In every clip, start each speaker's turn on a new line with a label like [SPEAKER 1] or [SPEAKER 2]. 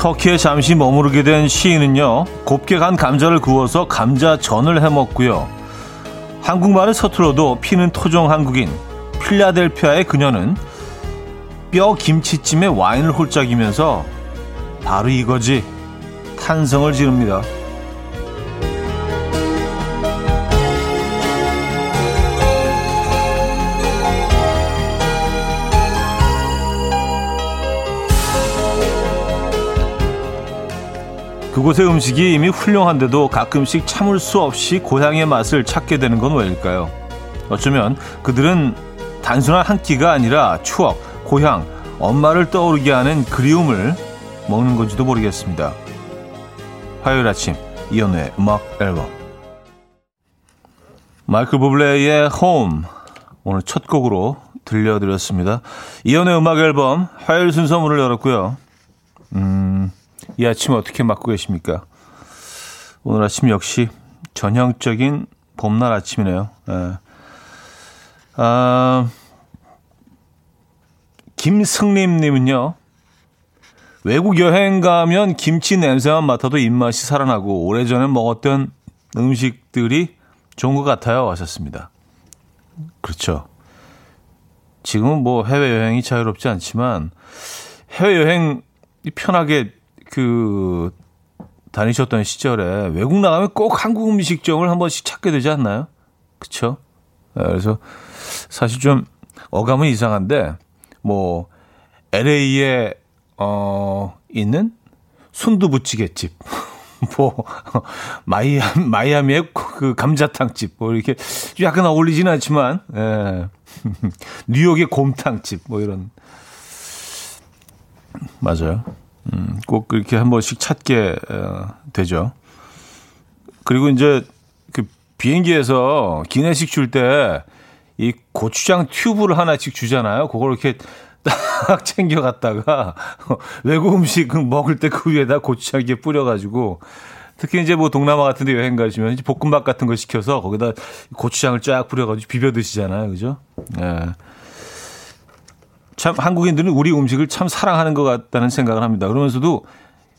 [SPEAKER 1] 터키에 잠시 머무르게 된 시인은요, 곱게 간 감자를 구워서 감자전을 해 먹고요. 한국말을 서툴러도 피는 토종 한국인 필라델피아의 그녀는 뼈 김치찜에 와인을 홀짝이면서 바로 이거지 탄성을 지릅니다. 그곳의 음식이 이미 훌륭한데도 가끔씩 참을 수 없이 고향의 맛을 찾게 되는 건 왜일까요? 어쩌면 그들은 단순한 한 끼가 아니라 추억, 고향, 엄마를 떠오르게 하는 그리움을 먹는 건지도 모르겠습니다. 화요일 아침 이연우의 음악 앨범 마이클 부블레의 홈 오늘 첫 곡으로 들려드렸습니다. 이연우의 음악 앨범 화요일 순서 문을 열었고요. 음... 이 아침 어떻게 맞고 계십니까? 오늘 아침 역시 전형적인 봄날 아침이네요. 예. 아, 김승림님은요, 외국 여행 가면 김치 냄새만 맡아도 입맛이 살아나고 오래전에 먹었던 음식들이 좋은 것 같아요. 하셨습니다. 그렇죠. 지금은 뭐 해외여행이 자유롭지 않지만 해외여행 편하게 그 다니셨던 시절에 외국 나가면 꼭 한국 음식점을 한 번씩 찾게 되지 않나요? 그쵸? 네, 그래서 사실 좀 어감은 이상한데 뭐 LA에 어 있는 순두부찌개집 뭐 마이아미 마이아미의 그 감자탕집 뭐 이렇게 약간 어울리지는 않지만 예. 뉴욕의 곰탕집 뭐 이런 맞아요. 음, 꼭 그렇게 한 번씩 찾게 어, 되죠. 그리고 이제 그 비행기에서 기내식 줄 때 이 고추장 튜브를 하나씩 주잖아요. 그걸 이렇게 딱 챙겨갔다가 외국 음식 먹을 때 그 위에다 고추장 이렇게 뿌려가지고 특히 이제 뭐 동남아 같은 데 여행 가시면 이제 볶음밥 같은 거 시켜서 거기다 고추장을 쫙 뿌려가지고 비벼 드시잖아요. 그죠? 예. 네. 참 한국인들은 우리 음식을 참 사랑하는 것 같다는 생각을 합니다. 그러면서도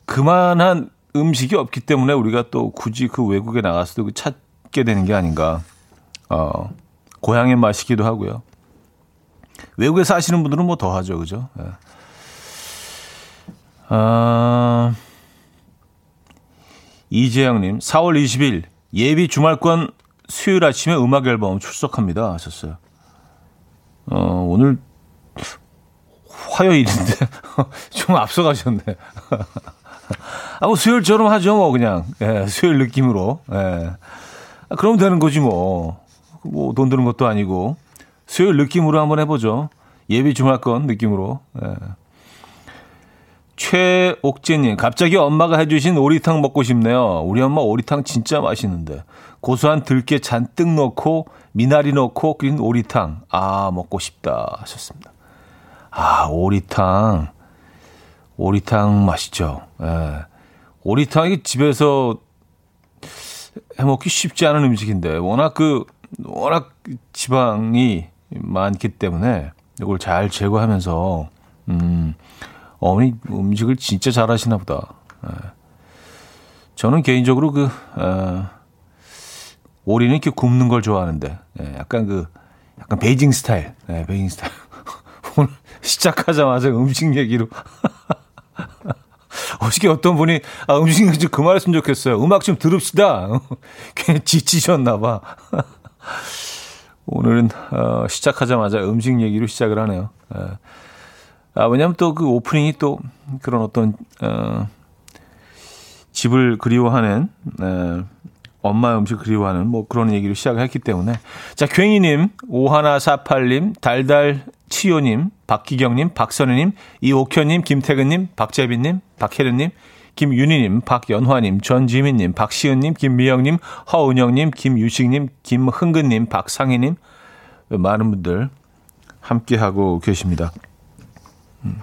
[SPEAKER 1] 그만한 음식이 없기 때문에 우리가 또 굳이 그 외국에 나가서도 그 찾게 되는 게 아닌가. 어, 고향의 맛이기도 하고요. 외국에 사시는 분들은 뭐 더 하죠. 그죠? 예. 아, 이재영님, 4월 20일 예비 주말권 수요일 아침에 음악 앨범 출석합니다. 하셨어요. 어, 오늘 화요일인데 좀 앞서가셨네. 아, 뭐 수요일처럼 하죠, 뭐 그냥 예, 수요일 느낌으로. 예. 아, 그러면 되는 거지 뭐. 뭐 돈 드는 것도 아니고 수요일 느낌으로 한번 해보죠. 예비 주말권 느낌으로. 예. 최옥재님, 갑자기 엄마가 해주신 오리탕 먹고 싶네요. 우리 엄마 오리탕 진짜 맛있는데. 고소한 들깨 잔뜩 넣고, 미나리 넣고, 끓인 오리탕. 아, 먹고 싶다. 하셨습니다. 아, 오리탕. 오리탕 맛있죠. 예. 오리탕이 집에서 해 먹기 쉽지 않은 음식인데, 워낙 그, 워낙 지방이 많기 때문에 이걸 잘 제거하면서, 음, 어머니 음식을 진짜 잘하시나 보다. 예. 저는 개인적으로 그, 어, 오리는 이렇게 굽는 걸 좋아하는데, 예, 약간 그, 약간 베이징 스타일, 예, 베이징 스타일. 오늘 시작하자마자 음식 얘기로. 어저께 어떤 분이, 아, 음식 얘기 좀 그만했으면 좋겠어요. 음악 좀 들읍시다. 괜히 지치셨나봐. 오늘은, 어, 시작하자마자 음식 얘기로 시작을 하네요. 예. 아, 왜냐면 또 그 오프닝이 또 그런 어떤, 어, 집을 그리워하는, 어, 엄마 음식 그리워하는 뭐 그런 얘기로 시작을 했기 때문에. 자, 괭이님, 오하나사팔님, 달달 치요님, 박기경님, 박선우님, 이옥현님, 김태근님, 박재빈님, 박혜련님, 김윤희님, 박연화님, 전지민님, 박시은님, 김미영님, 허은영님, 김유식님, 김흥근님, 박상희님, 많은 분들 함께 하고 계십니다. 음.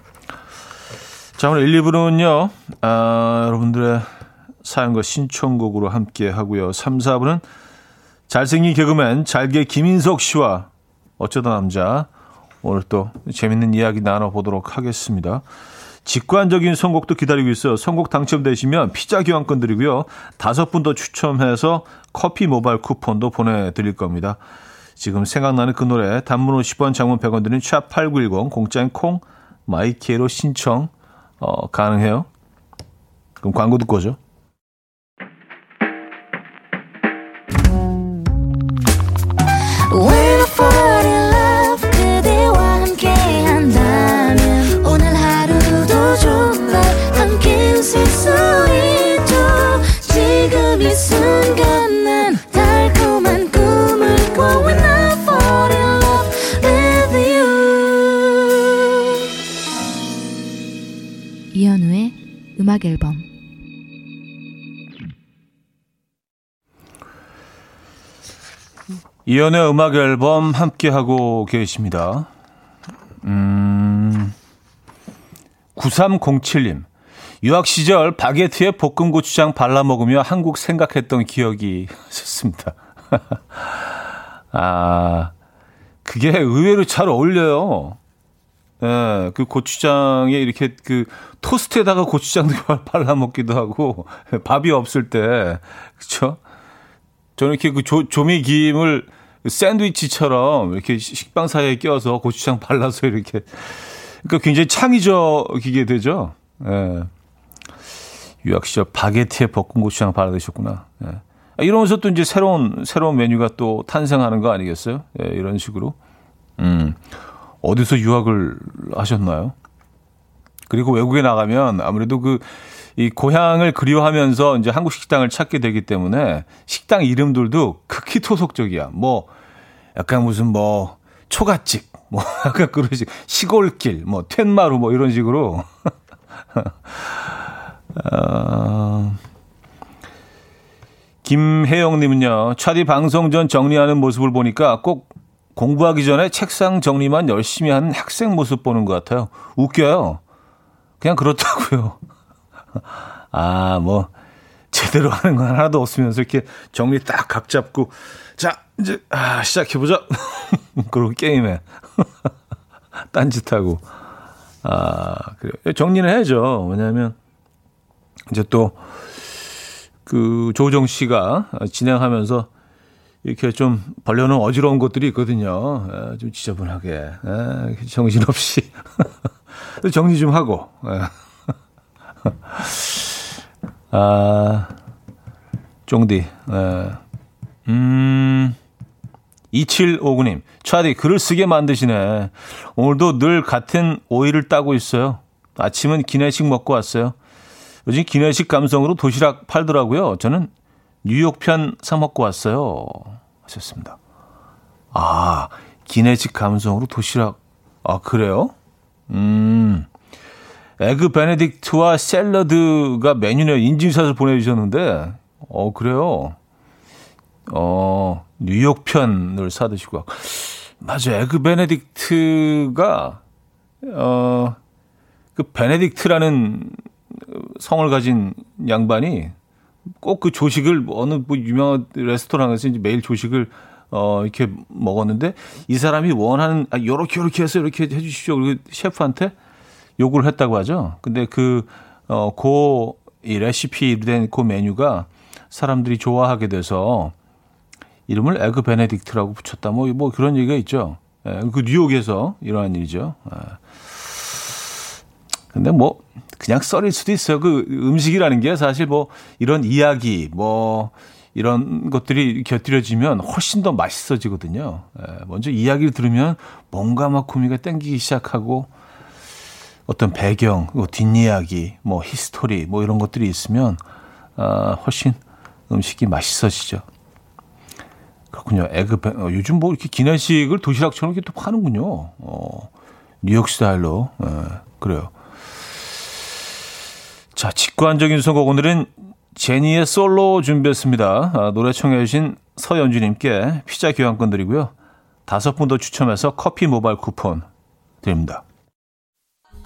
[SPEAKER 1] 자, 오늘 1, 2부는요, 아, 여러분들의 사연과 신청곡으로 함께 하고요. 3, 4부는 잘생긴 개그맨 잘게 김인석 씨와 어쩌다 남자 오늘 또 재밌는 이야기 나눠보도록 하겠습니다. 직관적인 선곡도 기다리고 있어요. 선곡 당첨되시면 피자 교환권 드리고요. 다섯 분 더 추첨해서 커피 모바일 쿠폰도 보내드릴 겁니다. 지금 생각나는 그 노래 단문 50원 장문 100원 드는 샵8910 공짜인 콩 마이키로 신청 어, 가능해요. 그럼 광고 듣고 오죠. 이연의 음악 앨범 함께 하고 계십니다. 음, 9307님. 유학 시절 바게트에 볶음 고추장 발라 먹으며 한국 생각했던 기억이 좋습니다. 아, 그게 의외로 잘 어울려요. 예, 그 고추장에 이렇게 그 토스트에다가 고추장도 발라 먹기도 하고 밥이 없을 때 그렇죠? 저는 이렇게 그 조, 조미김을 샌드위치처럼 이렇게 식빵 사이에 껴서 고추장 발라서 이렇게 그러니까 굉장히 창의적이게 되죠. 예. 유학 시절 바게트에 볶은 고추장 발라 드셨구나. 예. 아, 이러면서 또 이제 새로운 새로운 메뉴가 또 탄생하는 거 아니겠어요? 예, 이런 식으로. 음. 어디서 유학을 하셨나요? 그리고 외국에 나가면 아무래도 그, 이 고향을 그리워하면서 이제 한국 식당을 찾게 되기 때문에 식당 이름들도 극히 토속적이야. 뭐, 약간 무슨 뭐, 초가집, 뭐, 약간 그런 식, 시골길, 뭐, 텐마루 뭐 이런 식으로. 어, 김혜영님은요, 차디 방송 전 정리하는 모습을 보니까 꼭 공부하기 전에 책상 정리만 열심히 하는 학생 모습 보는 것 같아요. 웃겨요. 그냥 그렇다고요. 아, 뭐 제대로 하는 건 하나도 없으면서 이렇게 정리 딱 각 잡고 자 이제 아, 시작해 보자. 그리고 게임에 딴짓하고 아 그래 정리는 해야죠. 왜냐하면 이제 또 그 조정 씨가 진행하면서 이렇게 좀 벌려놓은 어지러운 것들이 있거든요. 에, 좀 지저분하게 에, 정신없이 정리 좀 하고. 에. 아, 쫑디. 에. 음. 2759님, 차디, 글을 쓰게 만드시네. 오늘도 늘 같은 오이를 따고 있어요. 아침은 기내식 먹고 왔어요. 요즘 기내식 감성으로 도시락 팔더라고요. 저는 뉴욕편 사 먹고 왔어요. 하셨습니다. 아, 기내식 감성으로 도시락. 아, 그래요? 음. 에그 베네딕트와 샐러드가 메뉴네요. 인증샷을 보내주셨는데, 어, 그래요. 어, 뉴욕 편을 사드시고. 맞아, 에그 베네딕트가, 어, 그 베네딕트라는 성을 가진 양반이 꼭 그 조식을 어느 뭐 유명한 레스토랑에서 이제 매일 조식을 어 이렇게 먹었는데 이 사람이 원하는 아 요렇게 요렇게 해서 이렇게 해 주십시오. 그리고 셰프한테 요구를 했다고 하죠. 근데 그 어 고 이 레시피 된그 메뉴가 사람들이 좋아하게 돼서 이름을 에그 베네딕트라고 붙였다. 뭐, 뭐 그런 얘기가 있죠. 예, 그 뉴욕에서 일어난 일이죠. 예. 근데 뭐 그냥 썰일 수도 있어요. 그 음식이라는 게 사실 뭐 이런 이야기 뭐 이런 것들이 곁들여지면 훨씬 더 맛있어지거든요. 예, 먼저 이야기를 들으면 뭔가 막 구미가 땡기기 시작하고 어떤 배경, 뭐 뒷이야기, 뭐 history, 뭐 이런 것들이 있으면 아, 훨씬 음식이 맛있어지죠. 그렇군요. 에그 어, 요즘 뭐 이렇게 기내식을 도시락처럼 이렇게 또 파는군요. 어, 뉴욕 스타일로. 예, 그래요. 자, 직관적인 선곡 오늘은 제니의 솔로 준비했습니다. 아, 노래 청해 주신 서연주님께 피자 교환권 드리고요. 다섯 분 더 추첨해서 커피 모바일 쿠폰 드립니다.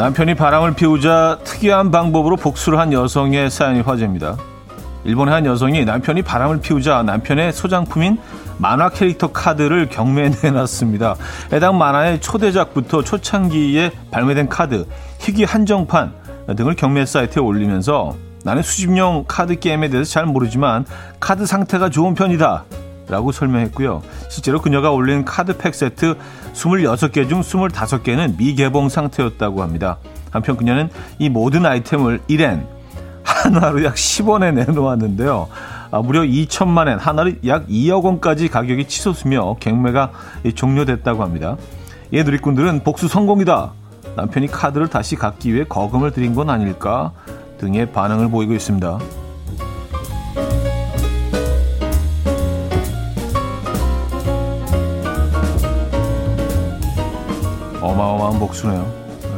[SPEAKER 1] 남편이 바람을 피우자 특이한 방법으로 복수를 한 여성의 사연이 화제입니다. 일본의 한 여성이 남편이 바람을 피우자 남편의 소장품인 만화 캐릭터 카드를 경매에 내놨습니다. 해당 만화의 초대작부터 초창기에 발매된 카드, 희귀 한정판, 등을 경매 사이트에 올리면서 나는 수집용 카드 게임에 대해서 잘 모르지만 카드 상태가 좋은 편이다. 라고 설명했고요. 실제로 그녀가 올린 카드팩 세트 26개 중 25개는 미개봉 상태였다고 합니다. 한편 그녀는 이 모든 아이템을 1엔, 하나로 약 10원에 내놓았는데요. 아, 무려 2천만 엔, 하나로 약 2억 원까지 가격이 치솟으며 경매가 종료됐다고 합니다. 이 누리꾼들은 복수 성공이다. 남편이 카드를 다시 갖기 위해 거금을 들인 건 아닐까 등의 반응을 보이고 있습니다. 복수네요. 네.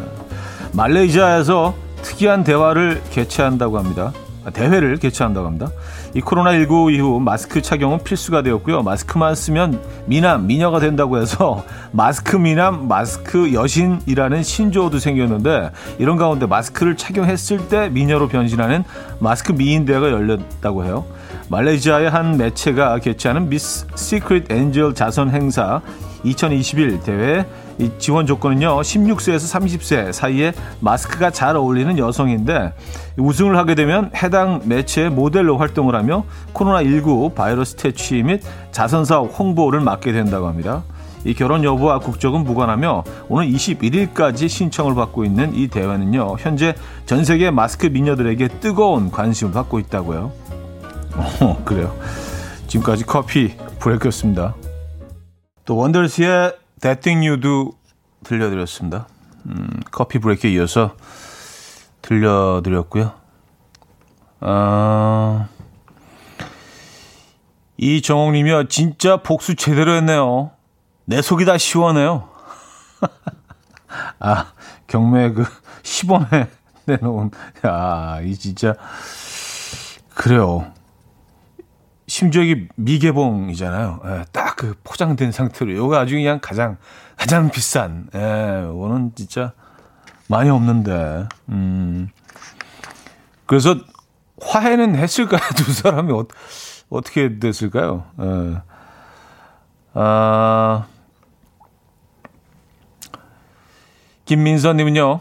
[SPEAKER 1] 말레이시아에서 특이한 대화를 개최한다고 합니다. 아, 대회를 개최한다고 합니다. 이 코로나19 이후 마스크 착용은 필수가 되었고요. 마스크만 쓰면 미남, 미녀가 된다고 해서 마스크 미남, 마스크 여신이라는 신조어도 생겼는데 이런 가운데 마스크를 착용했을 때 미녀로 변신하는 마스크 미인 대회가 열렸다고 해요. 말레이시아의 한 매체가 개최하는 미스 시크릿 엔젤 자선 행사 2021 대회 이 지원 조건은요 16세에서 30세 사이에 마스크가 잘 어울리는 여성인데 우승을 하게 되면 해당 매체의 모델로 활동을 하며 코로나19 바이러스 퇴치 및 자선 사업 홍보를 맡게 된다고 합니다. 이 결혼 여부와 국적은 무관하며 오늘 21일까지 신청을 받고 있는 이 대회는요 현재 전 세계 마스크 미녀들에게 뜨거운 관심을 받고 있다고요. 어, 그래요. 지금까지 커피 브레이크였습니다. 또 원더스의 That Thing You Do 들려드렸습니다. 음, 커피 브레이크에 이어서 들려드렸고요. 아, 이정옥님이요. 진짜 복수 제대로 했네요. 내 속이 다 시원해요. 아, 경매 그 10원에 내놓은, 야, 이 진짜, 그래요. 심지어 이게 미개봉이잖아요. 예, 딱그 포장된 상태로. 요거 아주 그냥 가장, 가장 비싼. 예, 이거는 진짜 많이 없는데. 음. 그래서 화해는 했을까요? 두 사람이 어, 어떻게 됐을까요? 예. 아, 김민서님은요,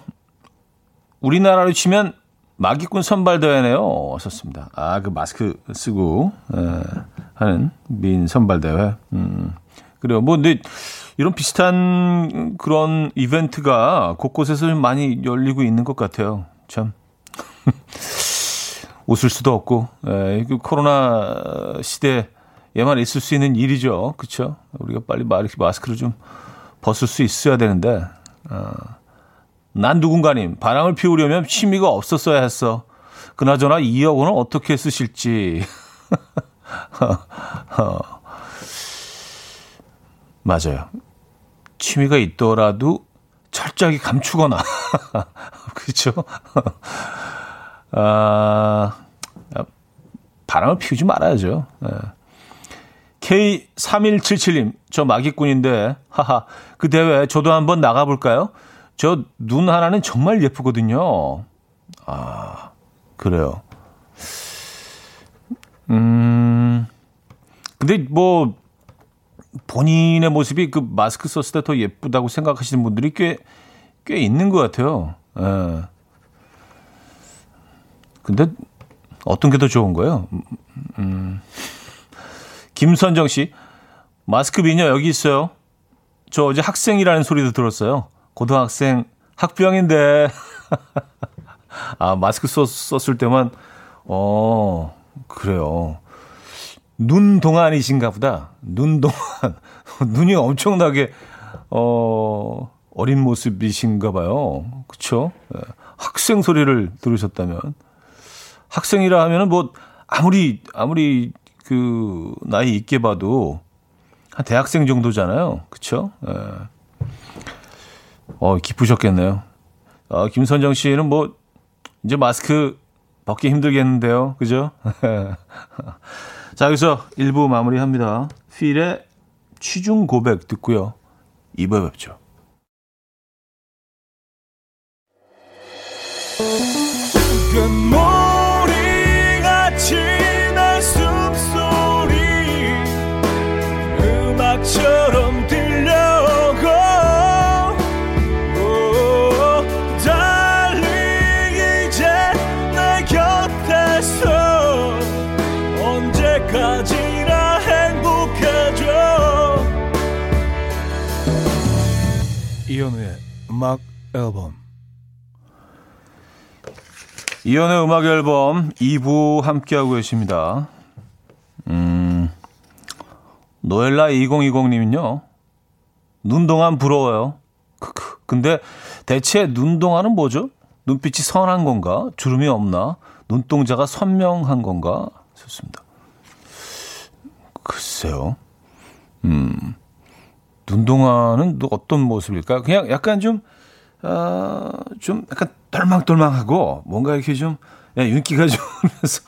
[SPEAKER 1] 우리나라로 치면 마기꾼 선발대회네요. 썼습니다. 아, 그 마스크 쓰고, 에, 하는 민 선발대회. 음. 그래요. 뭐, 근데 이런 비슷한 그런 이벤트가 곳곳에서 많이 열리고 있는 것 같아요. 참. 웃을 수도 없고, 에, 그 코로나 시대에만 있을 수 있는 일이죠. 그쵸? 우리가 빨리 마스크를 좀 벗을 수 있어야 되는데, 어. 난 누군가님, 바람을 피우려면 취미가 없었어야 했어. 그나저나 2억 원은 어떻게 쓰실지. 맞아요. 취미가 있더라도 철저하게 감추거나. 그렇죠? 아, 바람을 피우지 말아야죠. 네. K3177님, 저 마기꾼인데, 하하, 그 대회 저도 한번 나가볼까요? 저 눈 하나는 정말 예쁘거든요. 아, 그래요. 음, 근데 뭐, 본인의 모습이 그 마스크 썼을 때 더 예쁘다고 생각하시는 분들이 꽤, 꽤 있는 것 같아요. 예. 근데 어떤 게 더 좋은 거예요? 음, 김선정 씨, 마스크 미녀 여기 있어요. 저 어제 학생이라는 소리도 들었어요. 고등학생 학병인데. 아 마스크 썼, 썼을 때만 어 그래요. 눈 동안이신가 보다. 눈 동안. 눈이 엄청나게 어 어린 모습이신가 봐요. 그쵸? 네. 학생 소리를 들으셨다면. 학생이라 하면은 뭐 아무리 아무리 그 나이 있게 봐도 한 대학생 정도잖아요. 그쵸? 네. 어, 기쁘셨겠네요. 어, 김선정 씨는 뭐, 이제 마스크 벗기 힘들겠는데요. 그죠? 자, 여기서 1부 마무리 합니다. 필의 취중 고백 듣고요. 2부에 뵙죠.
[SPEAKER 2] 금 음악 앨범
[SPEAKER 1] 이연의 음악 앨범 2부 함께하고 계십니다. 음, 노엘라 2020님은요, 눈동안 부러워요. 근데 대체 눈동안은 뭐죠? 눈빛이 선한 건가? 주름이 없나? 눈동자가 선명한 건가? 좋습니다. 글쎄요. 음, 눈동안은 또 어떤 모습일까? 그냥 약간 좀, 아, 좀 약간 똘망똘망하고 뭔가 이렇게 좀 야, 윤기가 좋으면서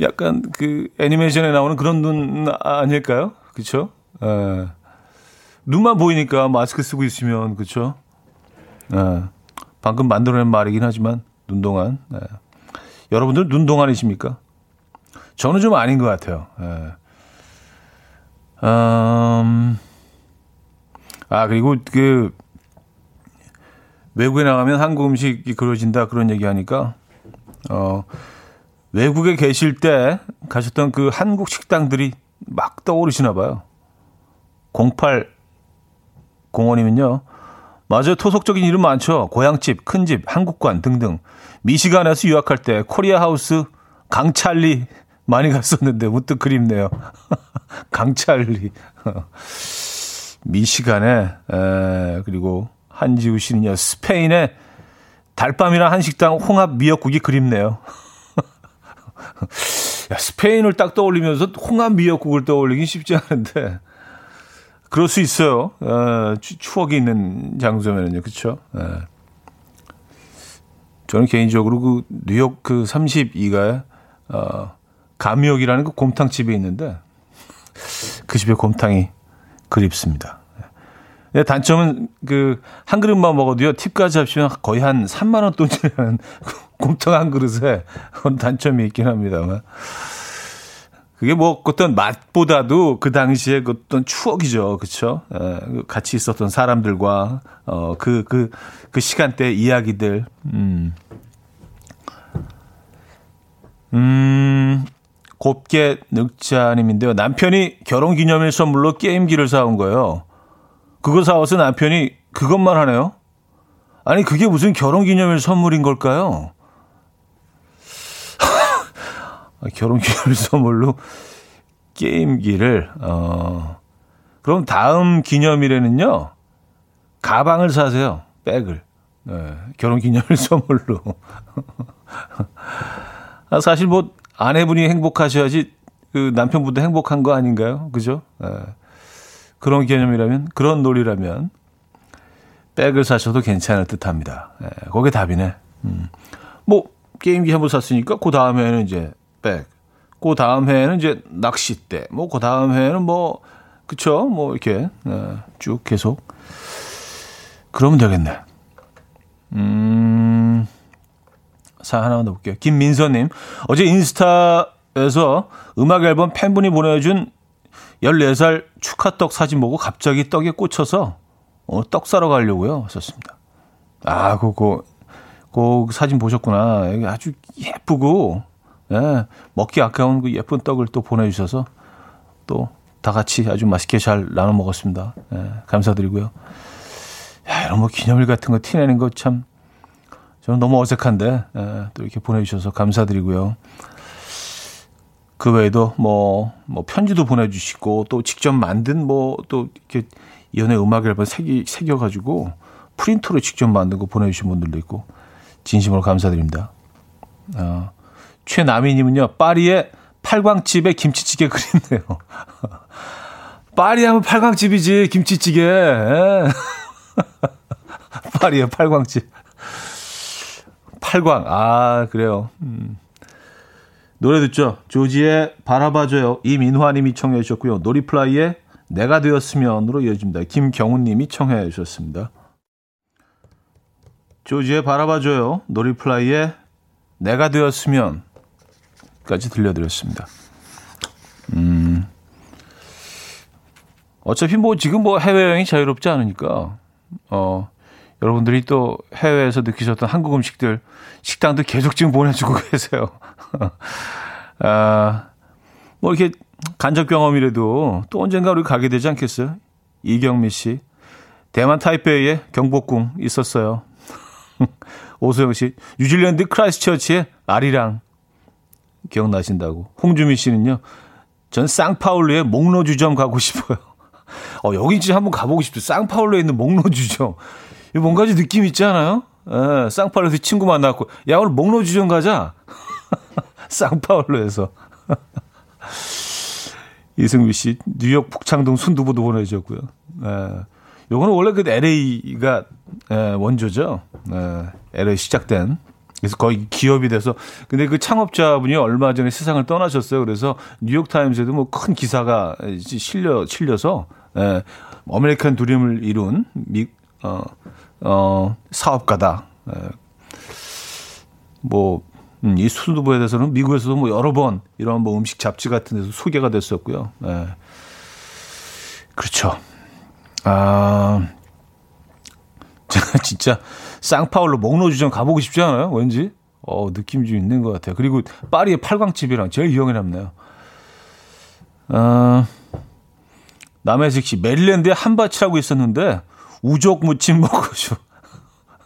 [SPEAKER 1] 약간 그 애니메이션에 나오는 그런 눈 아닐까요? 그쵸? 에. 눈만 보이니까 마스크 쓰고 있으면 그쵸? 에. 방금 만들어낸 말이긴 하지만 눈동안 에. 여러분들 눈동안이십니까? 저는 좀 아닌 것 같아요. 에. 음, 아 그리고 그 외국에 나가면 한국 음식이 그려진다 그런 얘기하니까 어 외국에 계실 때 가셨던 그 한국 식당들이 막 떠오르시나 봐요. 08 공원이면요. 맞아요. 토속적인 이름 많죠. 고향집, 큰집, 한국관 등등. 미시간에서 유학할 때 코리아 하우스 강찰리 많이 갔었는데 문득 그립네요. 강찰리. 미시간에 에, 그리고 한지우 씨는요, 스페인의 달밤이랑 한식당 홍합 미역국이 그립네요. 야, 스페인을 딱 떠올리면서 홍합 미역국을 떠올리긴 쉽지 않은데, 그럴 수 있어요. 어, 추억이 있는 장소면은요, 그쵸? 예. 저는 개인적으로 그 뉴욕 그 32가에, 어, 감미역이라는 그 곰탕집이 있는데, 그 집의 곰탕이 그립습니다. 네, 단점은 그 한 그릇만 먹어도요 팁까지 합치면 거의 한 3만 원 돈이라는 곰탕 한 그릇에 그런 단점이 있긴 합니다만 그게 뭐 어떤 맛보다도 그 당시에 그 어떤 추억이죠, 그렇죠? 같이 있었던 사람들과 어그그그 그, 그 시간대 이야기들, 음, 음. 곱게 늑자님인데요. 남편이 결혼 기념일 선물로 게임기를 사온 거예요. 그거 사와서 남편이 그것만 하네요. 아니 그게 무슨 결혼기념일 선물인 걸까요? 결혼기념일 선물로 게임기를 어 그럼 다음 기념일에는요 가방을 사세요 백을 네, 결혼기념일 선물로 아, 사실 뭐 아내분이 행복하셔야지 그 남편분도 행복한 거 아닌가요? 그죠? 네. 그런 개념이라면, 그런 논리라면, 백을 사셔도 괜찮을 듯 합니다. 예, 그게 답이네. 음. 뭐, 게임기 한 번 샀으니까, 그 다음 에는 이제 백. 그 다음 해에는 이제 낚싯대. 뭐, 그 다음 해에는 뭐, 그쵸? 뭐, 이렇게, 예, 쭉 계속. 그러면 되겠네. 음, 사 하나만 더 볼게요. 김민서님. 어제 인스타에서 음악 앨범 팬분이 보내준 14살 축하떡 사진 보고 갑자기 떡에 꽂혀서 어, 떡 사러 가려고요. 썼습니다. 아, 그거, 그 사진 보셨구나. 아주 예쁘고, 예, 먹기 아까운 그 예쁜 떡을 또 보내주셔서 또 다 같이 아주 맛있게 잘 나눠 먹었습니다. 예, 감사드리고요. 야, 이런 뭐 기념일 같은 거 티내는 거 참, 저는 너무 어색한데, 예, 또 이렇게 보내주셔서 감사드리고요. 그 외에도 뭐, 뭐 편지도 보내주시고 또 직접 만든 뭐 또 이렇게 연애 음악 앨범 새기, 새겨가지고 프린터로 직접 만든 거 보내주신 분들도 있고 진심으로 감사드립니다. 어, 최남희님은요 파리의 팔광집에 김치찌개 그립네요. 파리 하면 팔광집이지 김치찌개. 예. 파리의 팔광집. 팔광. 아, 그래요. 음. 노래 듣죠. 조지의 바라봐줘요. 이민화님이 청해 주셨고요. 노리플라이의 내가 되었으면으로 이어집니다. 김경훈님이 청해 주셨습니다. 조지의 바라봐줘요. 노리플라이의 내가 되었으면까지 들려드렸습니다. 음. 어차피 뭐 지금 뭐 해외여행이 자유롭지 않으니까, 어, 여러분들이 또 해외에서 느끼셨던 한국 음식들, 식당도 계속 지금 보내주고 계세요. 아, 뭐 이렇게 간접 경험이라도 또 언젠가 우리 가게 되지 않겠어요? 이경미 씨. 대만 타이페이에 경복궁 있었어요. 오소영 씨. 뉴질랜드 크라이스처치의 아리랑. 기억나신다고. 홍주미 씨는요. 전 쌍파울루의 목로주점 가고 싶어요. 어, 여기 진짜 한번 가보고 싶어요. 쌍파울루에 있는 목로주점. 이 뭔가 좀 느낌 있지 않아요? 예, 쌍파울루에서 친구 만났고, 야, 오늘 목로주점 가자. 쌍파울루에서. 이승미 씨, 뉴욕 북창동 순두부도 보내주셨고요. 예. 요거는 원래 그 LA가 예, 원조죠. 예, LA 시작된. 그래서 거의 기업이 돼서 근데 그 창업자분이 얼마 전에 세상을 떠나셨어요. 그래서 뉴욕 타임즈에도 뭐 큰 기사가 실려 실려서 예, 아메리칸 드림을 이룬 미, 어, 어, 사업가다. 예. 뭐 음, 이 순두부에 대해서는 미국에서도 뭐 여러 번 이런 뭐 음식 잡지 같은 데서 소개가 됐었고요. 예. 그렇죠. 아, 제가 진짜 쌍파울로 목로주점 가보고 싶지 않아요? 왠지? 어, 느낌 좀 있는 것 같아요. 그리고 파리의 팔광집이랑 제일 기억에 남네요. 아, 남해식 씨, 메릴랜드에 한밭이라고 있었는데, 우족 무침 먹어줘.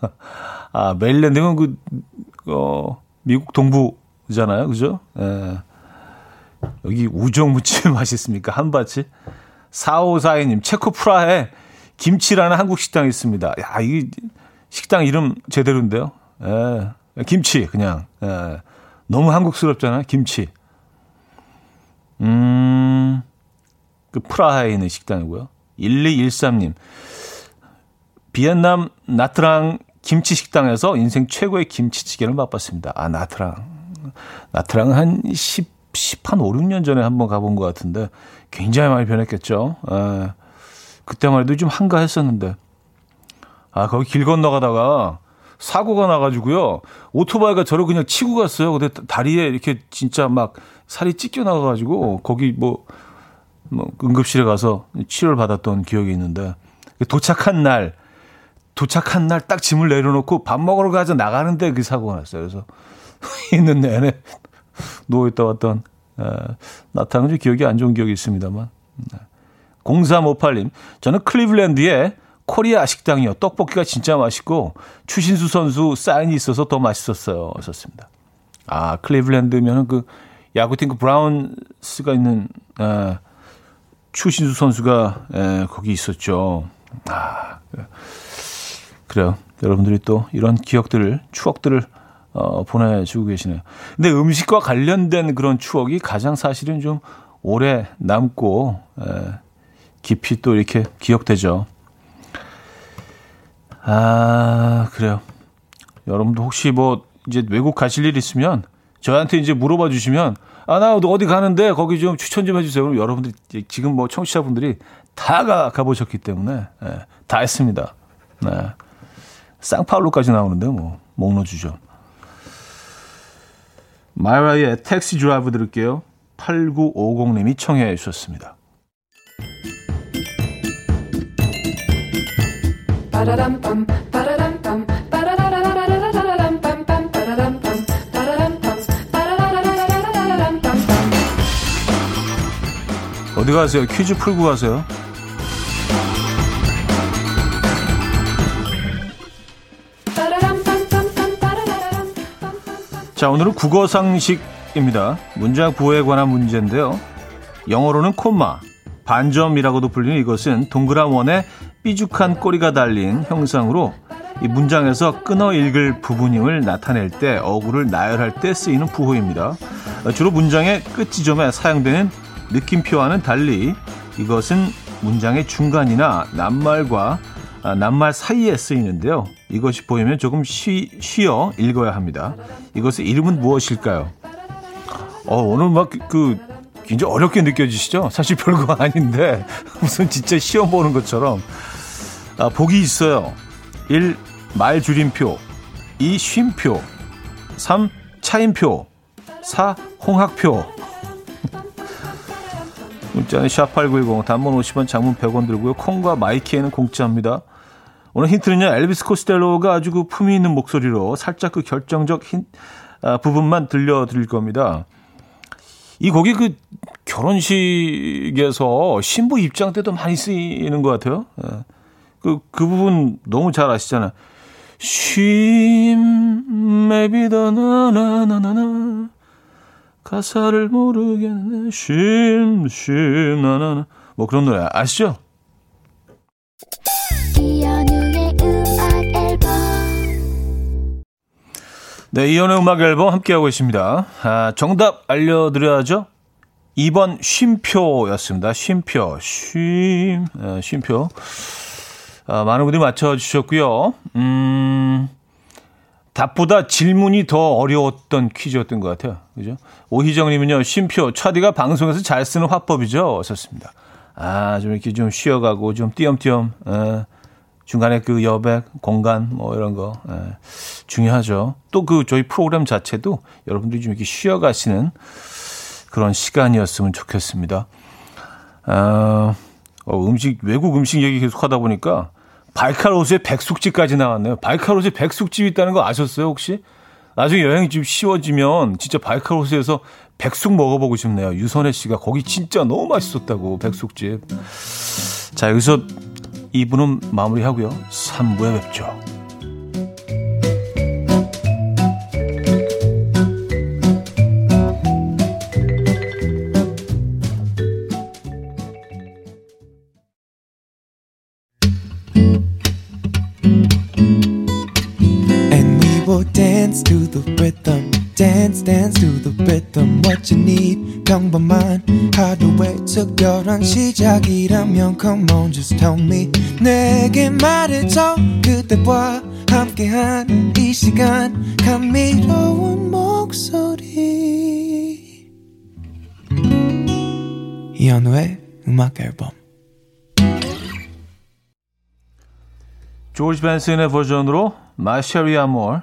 [SPEAKER 1] 아, 메릴랜드면 그, 어, 미국 동부잖아요. 그죠? 예. 여기 우족 무침 맛있습니까? 한밭이? 4542님, 체코 프라하에 김치라는 한국 식당이 있습니다. 야, 이 식당 이름 제대로인데요. 예. 김치, 그냥. 예. 너무 한국스럽잖아요. 김치. 음, 그 프라하에 있는 식당이고요. 1213님. 비엔남 나트랑 김치 식당에서 인생 최고의 김치찌개를 맛봤습니다. 아, 나트랑. 나트랑은 한 10, 10, 한 5, 6년 전에 한번 가본 것 같은데 굉장히 많이 변했겠죠. 에, 그때만 해도 좀 한가했었는데. 아, 거기 길 건너가다가 사고가 나가지고요. 오토바이가 저를 그냥 치고 갔어요. 근데 다리에 이렇게 진짜 막 살이 찢겨 나가가지고 거기 뭐, 뭐 응급실에 가서 치료를 받았던 기억이 있는데 도착한 날 도착한 날 딱 짐을 내려놓고 밥 먹으러 가자 나가는데 그 사고가 났어요. 그래서 있는 내내 누워있다 왔던 에, 나타난 좀 기억이 안 좋은 기억이 있습니다만. 네. 0358님, 저는 클리블랜드에 코리아 식당이요. 떡볶이가 진짜 맛있고 추신수 선수 사인이 있어서 더 맛있었어요. 하셨습니다. 아, 클리블랜드면은 그 야구팀 그 브라운스가 있는 에, 추신수 선수가 에, 거기 있었죠. 아, 그래요. 여러분들이 또 이런 기억들을, 추억들을 어, 보내주고 계시네요. 근데 음식과 관련된 그런 추억이 가장 사실은 좀 오래 남고, 에, 깊이 또 이렇게 기억되죠. 아, 그래요. 여러분도 혹시 뭐 이제 외국 가실 일 있으면 저한테 이제 물어봐 주시면 아, 나 어디 가는데 거기 좀 추천 좀 해주세요. 그럼 여러분들 지금 뭐 청취자분들이 다 가, 가보셨기 때문에 예, 다 했습니다. 네. 쌍파울로까지 나오는데 뭐 목로 주죠. 마이라의 택시 드라이브 들을게요. 8950님이 청해 주셨습니다. 어디 가세요? 퀴즈 풀고 가세요. 자, 오늘은 국어 상식입니다. 문장 구호에 관한 문제인데요. 영어로는 콤마, 반점이라고도 불리는 이것은 동그란 원에 삐죽한 꼬리가 달린 형상으로 이 문장에서 끊어 읽을 부분임을 나타낼 때 어구를 나열할 때 쓰이는 부호입니다. 주로 문장의 끝 지점에 사용되는 느낌표와는 달리 이것은 문장의 중간이나 낱말과 아, 낱말 사이에 쓰이는데요. 이것이 보이면 조금 쉬, 쉬어 읽어야 합니다. 이것의 이름은 무엇일까요? 어, 오늘 막 그, 굉장히 어렵게 느껴지시죠? 사실 별거 아닌데 무슨 진짜 시험 보는 것처럼 아, 복이 있어요. 1. 말 줄임표 2. 쉼표 3. 차임표 4. 홍학표 문자는 샵8910 단문 50원 장문 100원 들고요. 콩과 마이키에는 공짜입니다. 오늘 힌트는요. 엘비스 코스텔로가 아주 그 품위 있는 목소리로 살짝 그 결정적 힌, 아, 부분만 들려드릴 겁니다. 이 곡이 그 결혼식에서 신부 입장 때도 많이 쓰이는 것 같아요. 예. 그, 그 부분 너무 잘 아시잖아요. 쉼, maybe the 나나나나나. 가사를 모르겠네. 쉼, 쉼, 나나나. 뭐 그런 노래 아시죠? 네, 이현우의 음악 앨범 함께하고 있습니다. 아, 정답 알려드려야죠. 2번 쉼표였습니다. 쉼표, 쉼, 아, 쉼표. 아, 많은 분들이 맞춰주셨고요. 음, 답보다 질문이 더 어려웠던 퀴즈였던 것 같아요. 그죠? 오희정님은요, 쉼표, 차디가 방송에서 잘 쓰는 화법이죠. 썼습니다. 아, 좀 이렇게 좀 쉬어가고, 좀 띄엄띄엄, 에, 어, 중간에 그 여백, 공간, 뭐 이런 거, 에, 중요하죠. 또 그 저희 프로그램 자체도 여러분들이 좀 이렇게 쉬어가시는 그런 시간이었으면 좋겠습니다. 아, 어, 음식, 외국 음식 얘기 계속 하다 보니까 바이칼호수에 백숙집까지 나왔네요. 바이칼호수에 백숙집 있다는 거 아셨어요, 혹시? 나중에 여행이 좀 쉬워지면 진짜 바이칼호수에서 백숙 먹어보고 싶네요. 유선혜 씨가 거기 진짜 너무 맛있었다고, 백숙집. 자, 여기서 2부는 마무리하고요. 3부에 뵙죠.
[SPEAKER 3] Dance to the rhythm what you need. 평범한 하루의 특별한 시작이라면 come on just tell me. 내게 말해줘 그대와 함께한 이 시간. 감미로운 목소리. 이현우의 음악 앨범.
[SPEAKER 1] 조지 벤슨의 버전으로 마셔리 아 몰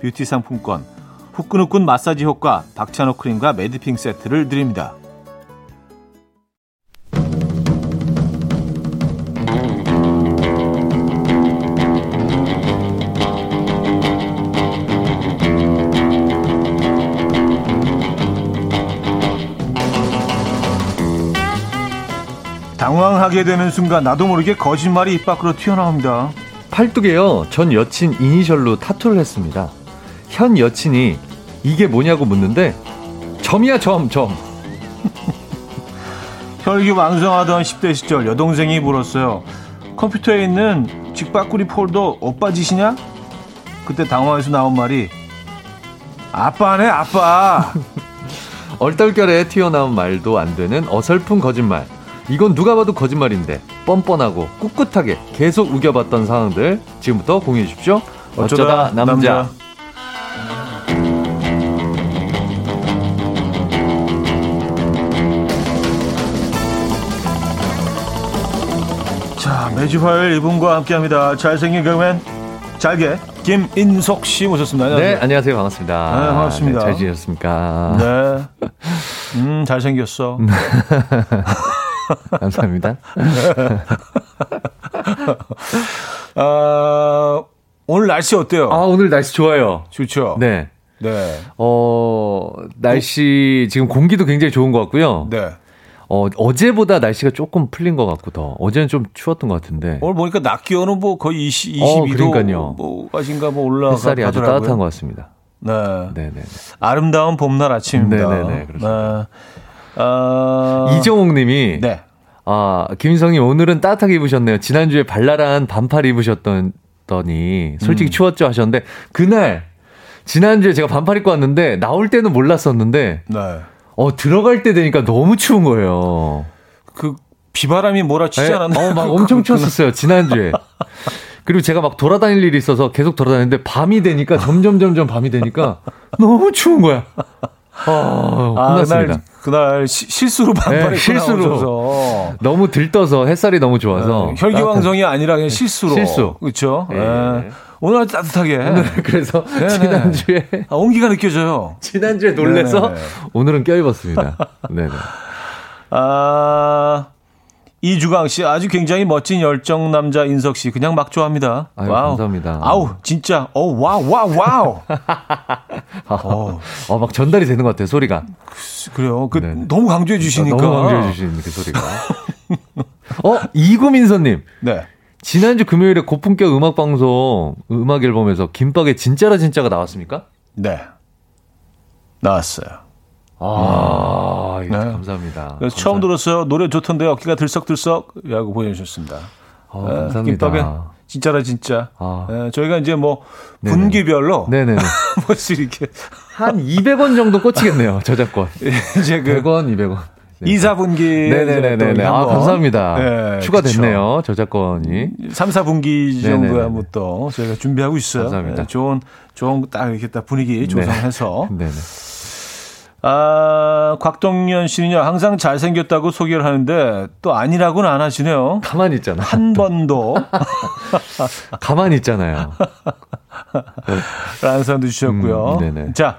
[SPEAKER 1] 뷰티 상품권, 후끈후끈 마사지 효과 박찬호 크림과 매디핑 세트를 드립니다. 당황하게 되는 순간 나도 모르게 거짓말이 입 밖으로 튀어나옵니다.
[SPEAKER 4] 팔뚝에요. 전 여친 이니셜로 타투를 했습니다. 현 여친이 이게 뭐냐고 묻는데 점이야 점 점.
[SPEAKER 1] 혈기 왕성하던 10대 시절 여동생이 물었어요. 컴퓨터에 있는 직박구리 폴더 오빠 짓이냐? 그때 당황해서 나온 말이 아빠네, 아빠.
[SPEAKER 4] 얼떨결에 튀어나온 말도 안 되는 어설픈 거짓말. 이건 누가 봐도 거짓말인데 뻔뻔하고 꿋꿋하게 계속 우겨봤던 상황들 지금부터 공유해 주십시오. 어쩌다, 남자.
[SPEAKER 1] 자, 매주 화요일 이분과 함께 합니다. 잘생긴 개그맨, 잘게, 김인석 씨 모셨습니다.
[SPEAKER 4] 네,
[SPEAKER 1] 안녕하세요.
[SPEAKER 4] 안녕하세요. 반갑습니다.
[SPEAKER 1] 네, 반갑습니다.
[SPEAKER 4] 네, 잘 지내셨습니까?
[SPEAKER 1] 네. 음, 잘생겼어.
[SPEAKER 4] 감사합니다.
[SPEAKER 1] 아, 오늘 날씨 어때요?
[SPEAKER 4] 아, 오늘 날씨 좋아요.
[SPEAKER 1] 좋죠?
[SPEAKER 4] 네.
[SPEAKER 1] 네.
[SPEAKER 4] 어, 날씨 지금 공기도 굉장히 좋은 것 같고요.
[SPEAKER 1] 네.
[SPEAKER 4] 어, 어제보다 날씨가 조금 풀린 것 같고 더. 어제는 좀 추웠던 것 같은데.
[SPEAKER 1] 오늘 보니까 낮 기온은 뭐 거의 20,
[SPEAKER 4] 어,
[SPEAKER 1] 22도
[SPEAKER 4] 그러니까요.
[SPEAKER 1] 뭐까지인가 뭐
[SPEAKER 4] 햇살이 아주. 따뜻한 것 같습니다.
[SPEAKER 1] 네.
[SPEAKER 4] 네, 네.
[SPEAKER 1] 아름다운 봄날 아침입니다.
[SPEAKER 4] 네네네, 그렇습니다.
[SPEAKER 1] 네. 아,
[SPEAKER 4] 이정옥 님이
[SPEAKER 1] 네.
[SPEAKER 4] 아, 김성님 오늘은 따뜻하게 입으셨네요. 지난주에 발랄한 반팔 입으셨더니 솔직히
[SPEAKER 1] 음.
[SPEAKER 4] 추웠죠 하셨는데 그날 지난주에 제가 반팔 입고 왔는데 나올 때는 몰랐었는데
[SPEAKER 1] 네.
[SPEAKER 4] 어 들어갈 때 되니까 너무 추운 거예요.
[SPEAKER 1] 그 비바람이 몰아치지
[SPEAKER 4] 네,
[SPEAKER 1] 않았나?
[SPEAKER 4] 어, 막 엄청 추웠었어요, 지난주에. 그리고 제가 막 돌아다닐 일이 있어서 계속 돌아다녔는데 밤이 되니까 점점 점점 밤이 되니까 너무 추운 거야. 아,
[SPEAKER 1] 아,
[SPEAKER 4] 혼났습니다.
[SPEAKER 1] 그날, 그날 시- 실수로
[SPEAKER 4] 네,
[SPEAKER 1] 입고
[SPEAKER 4] 실수로.
[SPEAKER 1] 나오셔서.
[SPEAKER 4] 너무 들떠서 햇살이 너무 좋아서
[SPEAKER 1] 네, 혈기왕성이 아니라 그냥 실수로.
[SPEAKER 4] 실수.
[SPEAKER 1] 그렇죠.
[SPEAKER 4] 예.
[SPEAKER 1] 네. 오늘 아주 따뜻하게.
[SPEAKER 4] 따뜻한- 그래서
[SPEAKER 1] 네네.
[SPEAKER 4] 지난주에
[SPEAKER 1] 아, 온기가 느껴져요.
[SPEAKER 4] 지난주에 놀래서
[SPEAKER 1] 네네네.
[SPEAKER 4] 오늘은 껴입었습니다. 네네.
[SPEAKER 1] 아, 이주강 씨 아주 굉장히 멋진 열정 남자 인석 씨 그냥 막 좋아합니다.
[SPEAKER 4] 아유,
[SPEAKER 1] 와우.
[SPEAKER 4] 감사합니다.
[SPEAKER 1] 아우 진짜 어 와우 와우 와우. 어,
[SPEAKER 4] 어, 막 전달이 되는 것 같아요, 소리가.
[SPEAKER 1] 그 래요. 그
[SPEAKER 4] 네네.
[SPEAKER 1] 너무 강조해 주시니까.
[SPEAKER 4] 너무 강조해 주시는 그 소리가. 어, 이구민서님.
[SPEAKER 1] 네.
[SPEAKER 4] 지난주 금요일에 고품격 음악 방송 음악 앨범에서 김밥의 진짜라 진짜가 나왔습니까?
[SPEAKER 1] 네. 나왔어요.
[SPEAKER 4] 아, 예,
[SPEAKER 1] 네.
[SPEAKER 4] 감사합니다.
[SPEAKER 1] 그래서 처음 들었어요. 노래 좋던데 어깨가 들썩들썩이라고 보내주셨습니다.
[SPEAKER 4] 아,
[SPEAKER 1] 네,
[SPEAKER 4] 감사합니다.
[SPEAKER 1] 김밥의 진짜라 진짜.
[SPEAKER 4] 아.
[SPEAKER 1] 네, 저희가 이제 뭐
[SPEAKER 4] 네네.
[SPEAKER 1] 분기별로
[SPEAKER 4] 네네네.
[SPEAKER 1] 한 번씩 이렇게
[SPEAKER 4] 한 200원 정도 꽂히겠네요, 저작권.
[SPEAKER 1] 이제 그
[SPEAKER 4] 100원, 200원. 네.
[SPEAKER 1] 2, 4분기
[SPEAKER 4] 네네네네. 아, 감사합니다.
[SPEAKER 1] 네,
[SPEAKER 4] 추가됐네요, 저작권이.
[SPEAKER 1] 3, 4분기 정도에
[SPEAKER 4] 네네네네.
[SPEAKER 1] 한번 또 저희가 준비하고 있어요.
[SPEAKER 4] 감사합니다.
[SPEAKER 1] 네, 좋은 좋은 딱 이렇게 딱 분위기 조성해서
[SPEAKER 4] 네네.
[SPEAKER 1] 아, 곽동현 씨는요. 항상 잘생겼다고 소개를 하는데 또 아니라고는 안 하시네요.
[SPEAKER 4] 가만히 있잖아.
[SPEAKER 1] 한 번도
[SPEAKER 4] 가만히 있잖아요.
[SPEAKER 1] 라는 사연도 주셨고요.
[SPEAKER 4] 음, 네네.
[SPEAKER 1] 자,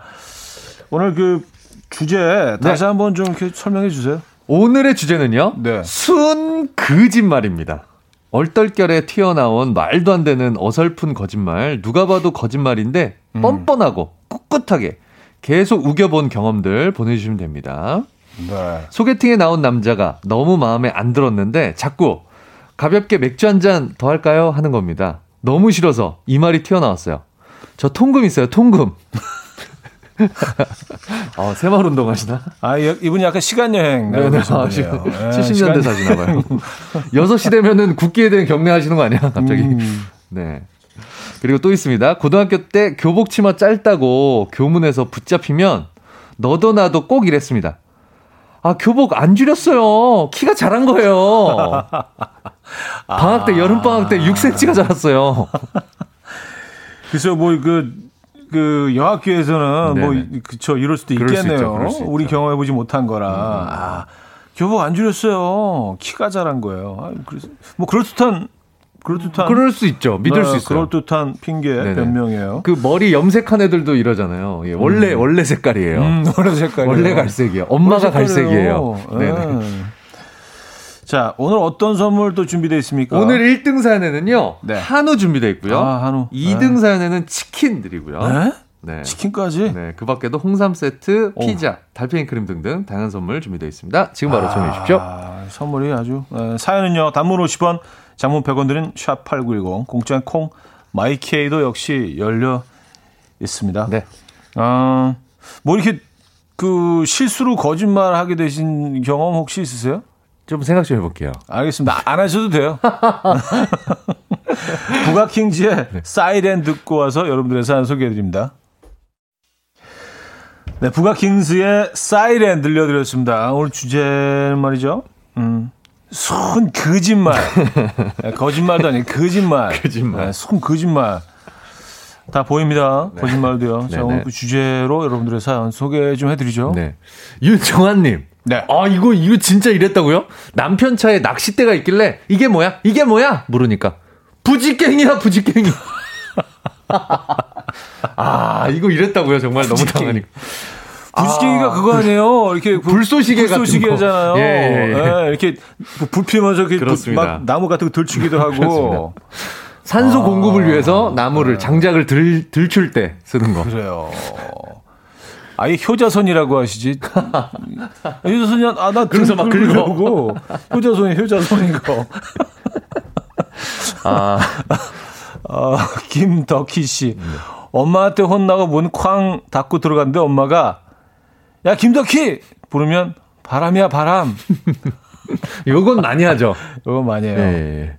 [SPEAKER 1] 오늘 그 주제 다시
[SPEAKER 4] 네.
[SPEAKER 1] 한번 좀 이렇게 설명해 주세요.
[SPEAKER 4] 오늘의 주제는요.
[SPEAKER 1] 네.
[SPEAKER 4] 순 거짓말입니다. 얼떨결에 튀어나온 말도 안 되는 어설픈 거짓말. 누가 봐도 거짓말인데
[SPEAKER 1] 음.
[SPEAKER 4] 뻔뻔하고 꿋꿋하게 계속 우겨본 경험들 보내주시면 됩니다.
[SPEAKER 1] 네.
[SPEAKER 4] 소개팅에 나온 남자가 너무 마음에 안 들었는데 자꾸 가볍게 맥주 한 잔 더 할까요? 하는 겁니다. 너무 싫어서 이 말이 튀어나왔어요. 저 통금 있어요, 통금. 아, 새마을 운동 하시나?
[SPEAKER 1] 아, 이- 이분이 약간 시간 여행
[SPEAKER 4] 네네.
[SPEAKER 1] 나오신
[SPEAKER 4] 아,
[SPEAKER 1] 분이에요.
[SPEAKER 4] 지금
[SPEAKER 1] 네,
[SPEAKER 4] 70년대
[SPEAKER 1] 시간-
[SPEAKER 4] 사시나 봐요. 6시 되면은 국기에 대한 경례 하시는 거 아니야? 갑자기.
[SPEAKER 1] 음.
[SPEAKER 4] 네. 그리고 또 있습니다. 고등학교 때 교복 치마 짧다고 교문에서 붙잡히면 너도 나도 꼭 이랬습니다. 아, 교복 안 줄였어요. 키가 자란 거예요. 방학 때, 여름방학 때 6cm가 자랐어요.
[SPEAKER 1] 그래서 뭐 그, 그 여학교에서는
[SPEAKER 4] 네네.
[SPEAKER 1] 뭐 그쵸 이럴 수도 있겠네요.
[SPEAKER 4] 있죠,
[SPEAKER 1] 우리. 경험해 보지 못한 거라. 아, 교복 안 줄였어요. 키가 자란 거예요. 아, 그래서 뭐 그럴 듯한 그럴 듯한
[SPEAKER 4] 그럴 수 있죠. 믿을
[SPEAKER 1] 네,
[SPEAKER 4] 수 있어요.
[SPEAKER 1] 그럴 듯한 핑계
[SPEAKER 4] 네네.
[SPEAKER 1] 변명이에요.
[SPEAKER 4] 그 머리 염색한 애들도 이러잖아요. 예, 원래, 원래 색깔이에요.
[SPEAKER 1] 음, 원래 색깔
[SPEAKER 4] 원래 갈색이에요. 엄마가 갈색이에요. 네네.
[SPEAKER 1] 네. 자, 오늘 어떤 선물 또 준비되어 있습니까?
[SPEAKER 4] 오늘 1등 사연에는요.
[SPEAKER 1] 네.
[SPEAKER 4] 한우 준비되어 있고요.
[SPEAKER 1] 아, 한우.
[SPEAKER 4] 2등 사연에는 치킨 드리고요.
[SPEAKER 1] 네?
[SPEAKER 4] 네.
[SPEAKER 1] 치킨까지?
[SPEAKER 4] 네, 그 밖에도 홍삼 세트, 피자, 달팽이 크림 등등 다양한 선물 준비되어 있습니다. 지금 바로 전해 주십시오.
[SPEAKER 1] 아, 선물이 아주 에, 사연은요. 단문 50원, 장문 100원 드린 샵8910 공짜인 콩 마이케이도 역시 열려 있습니다.
[SPEAKER 4] 네.
[SPEAKER 1] 아, 뭐 이렇게 그 실수로 거짓말 하게 되신 경험 혹시 있으세요?
[SPEAKER 4] 좀 생각 좀 해볼게요.
[SPEAKER 1] 알겠습니다. 안 하셔도 돼요. 부가킹즈의 사이렌 듣고 와서 여러분들의 사연 소개해드립니다. 네, 부가킹스의 사이렌 들려드렸습니다. 오늘 주제는 말이죠. 음, 손 거짓말. 네, 거짓말도 아니고 거짓말.
[SPEAKER 4] 거짓말.
[SPEAKER 1] 네, 손 거짓말. 다 보입니다. 거짓말도요.
[SPEAKER 4] 네,
[SPEAKER 1] 자, 오늘
[SPEAKER 4] 네.
[SPEAKER 1] 그 주제로 여러분들의 사연 소개 좀 해드리죠.
[SPEAKER 4] 네. 윤정환님.
[SPEAKER 1] 네.
[SPEAKER 4] 아, 이거, 이거 진짜 이랬다고요? 남편 차에 낚싯대가 있길래, 이게 뭐야? 이게 뭐야? 물으니까, 부지깽이야, 부지깽이. 아, 이거 이랬다고요? 정말 너무
[SPEAKER 1] 부지깽이.
[SPEAKER 4] 당하니까.
[SPEAKER 1] 부지깽이가
[SPEAKER 4] 아,
[SPEAKER 1] 그거 아니에요. 이렇게 그
[SPEAKER 4] 불쏘시개 같은
[SPEAKER 1] 불쏘시개잖아요.
[SPEAKER 4] 거. 예, 예, 예.
[SPEAKER 1] 이렇게 불 피면서 이렇게
[SPEAKER 4] 그렇습니다.
[SPEAKER 1] 막 나무 같은 거 들추기도 하고.
[SPEAKER 4] 산소 공급을 위해서 나무를, 장작을 들, 들출 때 쓰는 거.
[SPEAKER 1] 그래요. 아예 효자손이라고 하시지. 효자손이 아, 나
[SPEAKER 4] 그래서 막 긁어.
[SPEAKER 1] 긁고 효자손이 효자손이고.
[SPEAKER 4] 아,
[SPEAKER 1] 어, 김덕희 씨. 엄마한테 혼나고 문 쾅 닫고 들어갔는데 엄마가 야 김덕희 부르면 바람이야 바람.
[SPEAKER 4] 요건 많이 하죠.
[SPEAKER 1] 이거 많이 해요.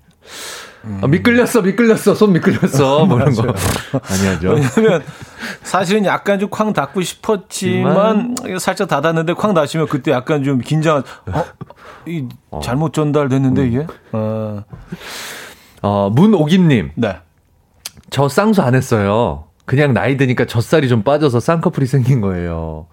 [SPEAKER 4] 예. 아, 미끌렸어, 미끌렸어, 손 미끌렸어. 뭐 이런 거. 많이 하죠.
[SPEAKER 1] 왜냐면 사실은 약간 좀 쾅 닫고 싶었지만 살짝 닫았는데 쾅 닫으면 그때 약간 좀 긴장. 어, 이 잘못 전달됐는데 이게. 어,
[SPEAKER 4] 어, 문오김님.
[SPEAKER 1] 네.
[SPEAKER 4] 저 쌍수 안 했어요. 그냥 나이 드니까 젖살이 좀 빠져서 쌍꺼풀이 생긴 거예요.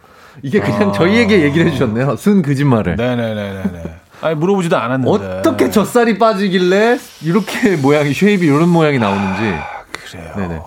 [SPEAKER 4] 이게 그냥 저희에게 얘기를 해주셨네요. 순 거짓말을.
[SPEAKER 1] 네네네네네. 아니 물어보지도 않았는데.
[SPEAKER 4] 어떻게 젖살이 빠지길래 이렇게 모양이 shape이 이런 모양이 나오는지.
[SPEAKER 1] 그래요.
[SPEAKER 4] 네네.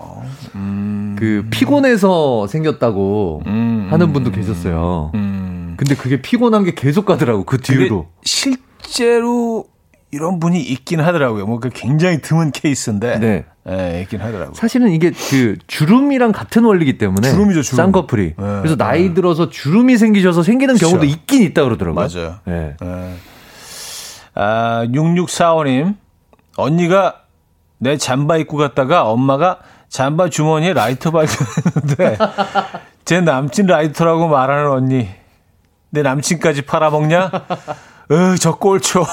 [SPEAKER 4] 그 피곤해서 생겼다고
[SPEAKER 1] 음,
[SPEAKER 4] 하는 분도 계셨어요.
[SPEAKER 1] 음.
[SPEAKER 4] 근데 그게 피곤한 게 계속 가더라고 그 뒤로.
[SPEAKER 1] 실제로 이런 분이 있긴 하더라고요. 뭐그 굉장히 드문 케이스인데.
[SPEAKER 4] 네.
[SPEAKER 1] 예, 있긴 하더라고요.
[SPEAKER 4] 사실은 이게 그 주름이랑 같은 원리기 때문에
[SPEAKER 1] 주름이죠, 주름.
[SPEAKER 4] 쌍꺼풀이.
[SPEAKER 1] 네,
[SPEAKER 4] 그래서 나이 들어서 주름이 생기셔서 생기는 경우도
[SPEAKER 1] 그렇죠.
[SPEAKER 4] 있긴 있다 그러더라고요.
[SPEAKER 1] 맞아요.
[SPEAKER 4] 네.
[SPEAKER 1] 예. 아, 6645님. 언니가 내 잠바 입고 갔다가 엄마가 잠바 주머니에 라이터 발견했는데 제 남친 라이터라고 말하는 언니. 내 남친까지 팔아먹냐? 으, 저 꼴초.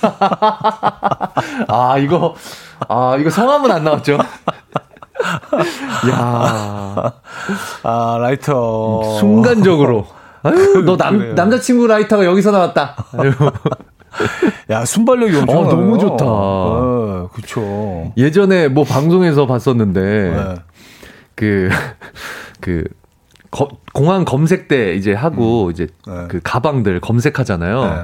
[SPEAKER 4] 아, 이거, 아, 이거 성함은 안 나왔죠? 야
[SPEAKER 1] 아, 라이터.
[SPEAKER 4] 순간적으로. 아유, 너 남,
[SPEAKER 1] 그래요.
[SPEAKER 4] 남자친구 라이터가 여기서 나왔다. 아유.
[SPEAKER 1] 야, 순발력이 엄청
[SPEAKER 4] 어, 너무 좋다.
[SPEAKER 1] 어, 그쵸.
[SPEAKER 4] 예전에 뭐 방송에서 봤었는데,
[SPEAKER 1] 네.
[SPEAKER 4] 그, 그, 거- 공항 검색대 이제 하고 이제
[SPEAKER 1] 네.
[SPEAKER 4] 그 가방들 검색하잖아요.
[SPEAKER 1] 네.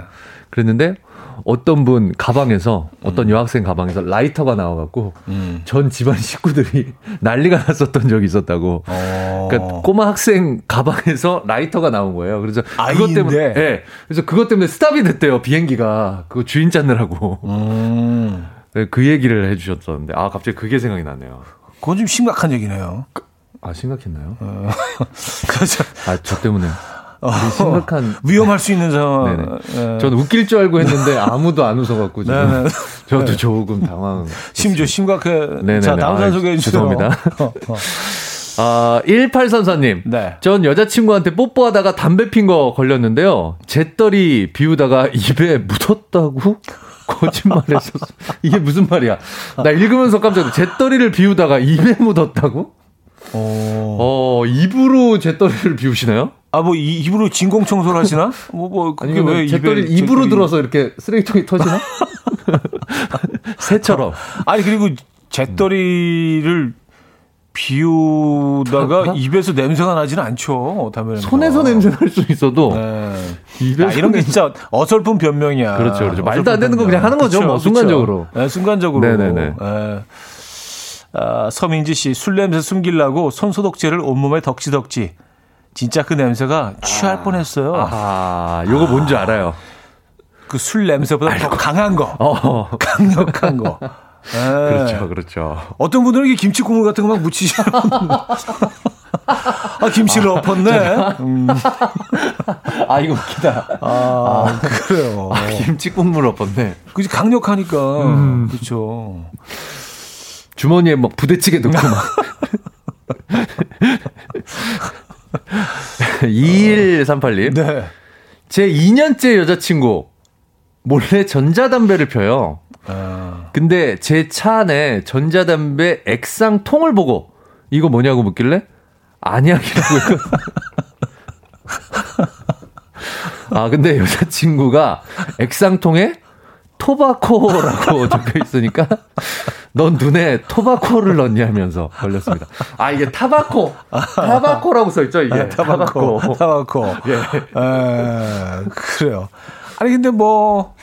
[SPEAKER 4] 그랬는데 어떤 분 가방에서 어떤 여학생 가방에서 라이터가 나와갖고
[SPEAKER 1] 음.
[SPEAKER 4] 전 집안 식구들이 난리가 났었던 적이 있었다고.
[SPEAKER 1] 어.
[SPEAKER 4] 그러니까 꼬마 학생 가방에서 라이터가 나온 거예요. 그래서 그것
[SPEAKER 1] 아이인데?
[SPEAKER 4] 때문에, 예. 그래서 그것 때문에 스탑이 됐대요 비행기가 그거 주인 찾느라고.
[SPEAKER 1] 음.
[SPEAKER 4] 네, 그 얘기를 해주셨었는데 아 갑자기 그게 생각이 나네요.
[SPEAKER 1] 그건 좀 심각한 얘기네요.
[SPEAKER 4] 아 심각했나요?
[SPEAKER 1] 그래서
[SPEAKER 4] 아저 때문에 우리 심각한.
[SPEAKER 1] 위험할 수 있는 상황. 예.
[SPEAKER 4] 저는 웃길 줄 알고 했는데 아무도 안 웃어갖고 지금
[SPEAKER 1] 네네.
[SPEAKER 4] 저도 조금 당황.
[SPEAKER 1] 심지어 심각해.
[SPEAKER 4] 네네네.
[SPEAKER 1] 자, 다음 사연 소개해 주세요.
[SPEAKER 4] 죄송합니다.
[SPEAKER 1] 어, 어.
[SPEAKER 4] 아, 1834님.
[SPEAKER 1] 네.
[SPEAKER 4] 전 여자친구한테 뽀뽀하다가 담배 핀 거 걸렸는데요. 재떨이 비우다가 입에 묻었다고? 거짓말했었어. 이게 무슨 말이야? 나 읽으면서 깜짝 놀랐어. 재떨이를 비우다가 입에 묻었다고?
[SPEAKER 1] 어.
[SPEAKER 4] 어, 입으로 재떨이를 비우시나요?
[SPEAKER 1] 아, 뭐, 이- 입으로 진공 청소를 하시나? 뭐, 뭐, 그게
[SPEAKER 4] 아니면
[SPEAKER 1] 왜
[SPEAKER 4] 재떨이
[SPEAKER 1] 입에
[SPEAKER 4] 입으로
[SPEAKER 1] 재떨이-
[SPEAKER 4] 들어서 이렇게 쓰레기통이 터지나? 새처럼.
[SPEAKER 1] 아니, 그리고 재떨이를 비우다가 입에서 냄새가 나지는 않죠. 담배
[SPEAKER 4] 손에서 냄새 날 수 있어도
[SPEAKER 1] 네.
[SPEAKER 4] 입에서
[SPEAKER 1] 아, 이런 게 진짜 어설픈 변명이야.
[SPEAKER 4] 그렇죠, 그렇죠. 말도 안 되는 거
[SPEAKER 1] 변명.
[SPEAKER 4] 그냥 하는 거죠, 뭐, 순간적으로.
[SPEAKER 1] 네, 순간적으로.
[SPEAKER 4] 네네네.
[SPEAKER 1] 예. 아, 서민지 씨, 술 냄새 숨기려고 손 소독제를 온몸에 덕지덕지. 진짜 그 냄새가 취할 뻔했어요.
[SPEAKER 4] 아, 요거 뭔지 알아요.
[SPEAKER 1] 그 술 냄새보다 더 강한 거,
[SPEAKER 4] 어.
[SPEAKER 1] 강력한 거. 예.
[SPEAKER 4] 그렇죠, 그렇죠.
[SPEAKER 1] 어떤 분들은 이게 김치 국물 같은 거 막 묻히시는. 아, 김치를 엎었네. 음,
[SPEAKER 4] 아, 이거 웃기다.
[SPEAKER 1] 아, 그래요.
[SPEAKER 4] 아, 김치 국물 엎었네.
[SPEAKER 1] 그지 강력하니까.
[SPEAKER 4] 음.
[SPEAKER 1] 그렇죠.
[SPEAKER 4] 주머니에 막 부대찌개 넣고 막. 2138님.
[SPEAKER 1] 네.
[SPEAKER 4] 제 2년째 여자친구 몰래 전자담배를 펴요.
[SPEAKER 1] 아,
[SPEAKER 4] 근데 제 차 안에 전자담배 액상 통을 보고 이거 뭐냐고 묻길래 안약이라고. 아, 근데 여자친구가 액상통에 토바코라고 적혀 있으니까 넌 눈에 토바코를 넣니 하면서 걸렸습니다. 아, 이게 타바코. 타바코라고 써 있죠, 이게.
[SPEAKER 1] 아, 타바코. 타바코.
[SPEAKER 4] 예.
[SPEAKER 1] 에, 그래요. 아니, 근데 뭐,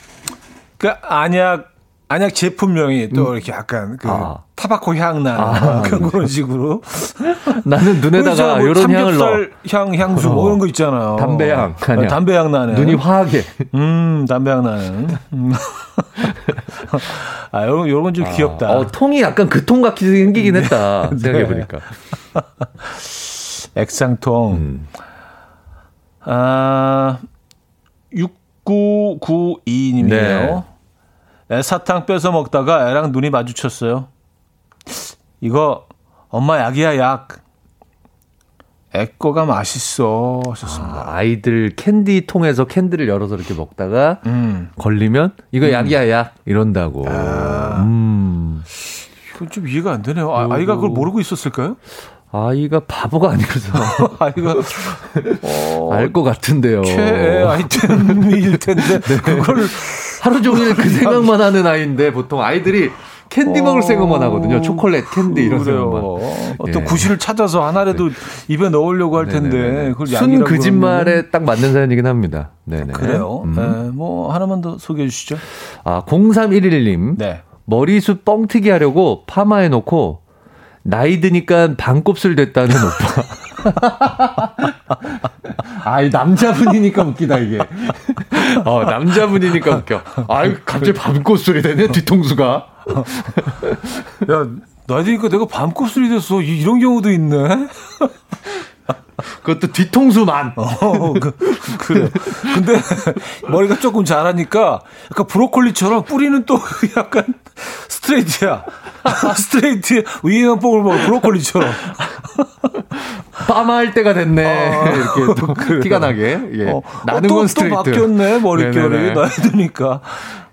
[SPEAKER 1] 그, 안약, 안약 제품명이 또 이렇게 약간 그,
[SPEAKER 4] 아.
[SPEAKER 1] 타바코 향 나는
[SPEAKER 4] 아,
[SPEAKER 1] 그런 그런 식으로.
[SPEAKER 4] 나는 눈에다가
[SPEAKER 1] 뭐
[SPEAKER 4] 이런 향을 넣어.
[SPEAKER 1] 향, 향수 뭐 이런 거 있잖아요.
[SPEAKER 4] 담배 향, 아니야.
[SPEAKER 1] 담배 향 나는.
[SPEAKER 4] 눈이 화하게.
[SPEAKER 1] 음, 담배 향 나는. 음. 아, 요런, 요런 좀 귀엽다.
[SPEAKER 4] 어, 통이 약간 그 통 같이 생기긴 했다. 생각해 보니까.
[SPEAKER 1] 액상통.
[SPEAKER 4] 음.
[SPEAKER 1] 아, 6992님이에요. 애 사탕 뺏어 먹다가 애랑 눈이 마주쳤어요. 이거 엄마 약이야 약. 애 거가 맛있어 하셨습니다.
[SPEAKER 4] 아, 아이들 캔디 통에서 캔디를 열어서 이렇게 먹다가
[SPEAKER 1] 음.
[SPEAKER 4] 걸리면 이거 약이야 약 이런다고.
[SPEAKER 1] 아.
[SPEAKER 4] 음.
[SPEAKER 1] 이건 좀 이해가 안 되네요. 아, 아이가 그걸 모르고 있었을까요?
[SPEAKER 4] 아이가 바보가 아니라서
[SPEAKER 1] 아이가 어,
[SPEAKER 4] 알것 같은데요.
[SPEAKER 1] 최애 아이템일 텐데 그걸
[SPEAKER 4] 하루 종일 그 생각만 하는 아이인데 보통 아이들이 캔디 먹을 생각만 하거든요. 초콜릿, 캔디 이런. 생각만.
[SPEAKER 1] 어떤
[SPEAKER 4] 예.
[SPEAKER 1] 구실을 찾아서 하나라도 입에 넣으려고 할 텐데
[SPEAKER 4] 네네네.
[SPEAKER 1] 그걸
[SPEAKER 4] 순 거짓말에
[SPEAKER 1] 그러면은
[SPEAKER 4] 딱 맞는 사연이긴 합니다. 네네.
[SPEAKER 1] 그래요.
[SPEAKER 4] 음.
[SPEAKER 1] 네, 뭐 하나만 더 소개해 주시죠.
[SPEAKER 4] 아, 0311님.
[SPEAKER 1] 네.
[SPEAKER 4] 머리숱 뻥튀기 하려고 파마해 놓고 나이 드니까 반곱슬 됐다는 오빠. 아, 이 남자분이니까 웃기다, 이게. 어, 남자분이니까 웃겨. 아이, 갑자기 반곱슬이 되네, 뒤통수가.
[SPEAKER 1] 야, 나이 드니까 내가 반곱슬이 됐어. 이, 이런 경우도 있네.
[SPEAKER 4] 그것도 뒤통수만.
[SPEAKER 1] 어, 그, 그래. 근데 머리가 조금 자라니까 약간 브로콜리처럼 뿌리는 또 약간 스트레이트야. 스트레이트 위에만 뽀글머리 브로콜리처럼.
[SPEAKER 4] 파마할 때가 됐네.
[SPEAKER 1] 아,
[SPEAKER 4] 이렇게 또 티가 나게. 예.
[SPEAKER 1] 어,
[SPEAKER 4] 나는
[SPEAKER 1] 또, 건또
[SPEAKER 4] 스트레이트.
[SPEAKER 1] 바뀌었네 머릿결이. 나이 드니까.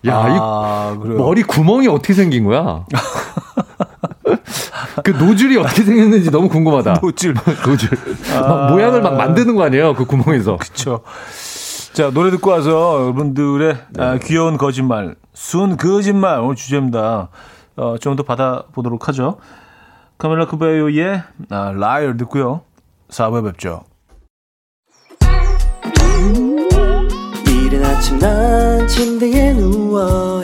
[SPEAKER 4] 야,
[SPEAKER 1] 아,
[SPEAKER 4] 이
[SPEAKER 1] 그래요.
[SPEAKER 4] 머리 구멍이 어떻게 생긴 거야? 그 노즐이 어떻게 생겼는지 너무 궁금하다.
[SPEAKER 1] 노즐.
[SPEAKER 4] 노즐. 막 모양을 막 만드는 거 아니에요? 그 구멍에서.
[SPEAKER 1] 그렇죠. 자 노래 듣고 와서 여러분들의 아, 귀여운 거짓말, 순 거짓말 오늘 주제입니다. 어, 좀 더 받아보도록 하죠. 카밀라 카베요의 아, Liar 듣고요. 4부에 뵙죠.
[SPEAKER 5] 이른 아침 난 침대에 누워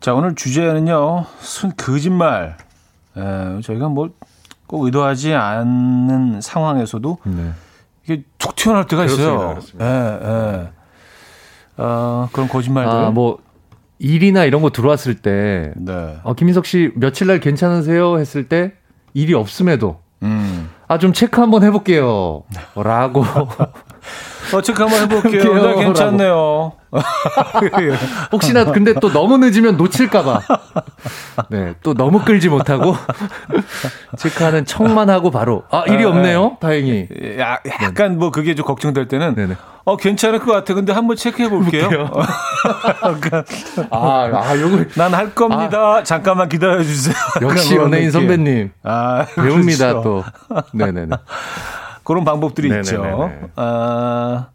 [SPEAKER 1] 음, 자, 오늘 주제는요, 순 거짓말. 에, 저희가 뭐 꼭 의도하지 않는 상황에서도
[SPEAKER 4] 네.
[SPEAKER 1] 이게 툭 튀어나올 때가 있어요. 예, 예. 어, 그런 거짓말들.
[SPEAKER 4] 아, 뭐, 일이나 이런 거 들어왔을 때,
[SPEAKER 1] 네.
[SPEAKER 4] 어, 김인석 씨 며칠 날 괜찮으세요? 했을 때, 일이 없음에도,
[SPEAKER 1] 음.
[SPEAKER 4] 아, 좀 체크 한번 해볼게요. 라고.
[SPEAKER 1] 어, 체크 한번 해볼게요. 네, 괜찮네요.
[SPEAKER 4] 혹시나 근데 또 너무 늦으면 놓칠까봐. 네, 또 너무 끌지 못하고 체크하는 척만 하고 바로 아 일이 없네요. 다행히.
[SPEAKER 1] 야, 약간 뭐 그게 좀 걱정될 때는
[SPEAKER 4] 네네.
[SPEAKER 1] 어 괜찮을 것 같아. 근데 한번 체크해 볼게요.
[SPEAKER 4] 아, 아 요거
[SPEAKER 1] 난할 겁니다. 잠깐만 기다려 주세요.
[SPEAKER 4] 역시 연예인 선배님
[SPEAKER 1] 아,
[SPEAKER 4] 배웁니다
[SPEAKER 1] 그렇죠.
[SPEAKER 4] 또. 네네네.
[SPEAKER 1] 그런 방법들이
[SPEAKER 4] 네네네네.
[SPEAKER 1] 있죠. 아,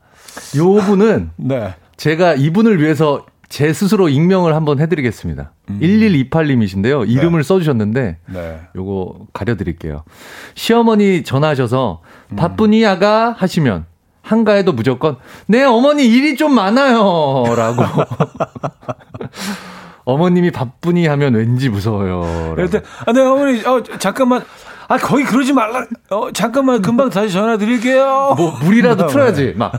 [SPEAKER 4] 요 분은
[SPEAKER 1] 네.
[SPEAKER 4] 제가 이분을 위해서 제 스스로 익명을 한번 해드리겠습니다. 1128님이신데요. 이름을 써주셨는데
[SPEAKER 1] 네.
[SPEAKER 4] 요거 가려드릴게요. 시어머니 전화하셔서 바쁘니 아가 하시면 한가해도 무조건 네 어머니 일이 좀 많아요라고 어머님이 바쁘니 하면 왠지 무서워요.
[SPEAKER 1] 때, 아, 네, 어머니, 어, 잠깐만. 아, 거기 그러지 말라. 어, 잠깐만, 금방 다시 전화 드릴게요.
[SPEAKER 4] 뭐 물이라도 틀어야지 막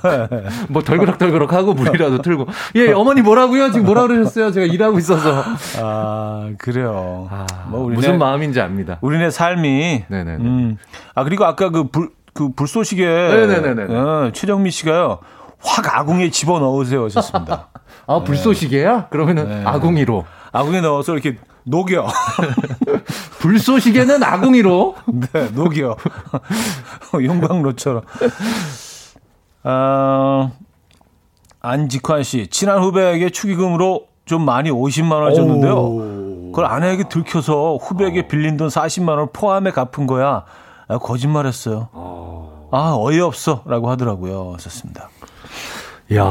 [SPEAKER 4] 뭐 덜그럭덜그럭 하고 물이라도 틀고 예 어머니 뭐라고요 지금 뭐라 그러셨어요 제가 일하고 있어서
[SPEAKER 1] 아, 그래요.
[SPEAKER 4] 아,
[SPEAKER 1] 뭐, 우리네,
[SPEAKER 4] 무슨 마음인지 압니다
[SPEAKER 1] 우리네 삶이.
[SPEAKER 4] 네네네.
[SPEAKER 1] 음. 아, 그리고 아까 그 불, 그 불쏘시개
[SPEAKER 4] 네네네네.
[SPEAKER 1] 어, 최정미 씨가요. 확 아궁이에 집어 넣으세요 하셨습니다.
[SPEAKER 4] 아, 불쏘시개야? 그러면은
[SPEAKER 1] 네.
[SPEAKER 4] 아궁이로.
[SPEAKER 1] 아궁이에 넣어서 이렇게 녹여.
[SPEAKER 4] 불쏘시개는 아궁이로.
[SPEAKER 1] 네, 녹여. 용광로처럼. 아, 안직환 씨, 친한 후배에게 축의금으로 좀 많이 50만 원을 줬는데요. 그걸 아내에게 들켜서 후배에게 빌린 돈 40만 원을 포함해 갚은 거야. 아, 거짓말했어요. 아, 어이없어. 라고 하더라고요. 썼습니다.
[SPEAKER 4] 야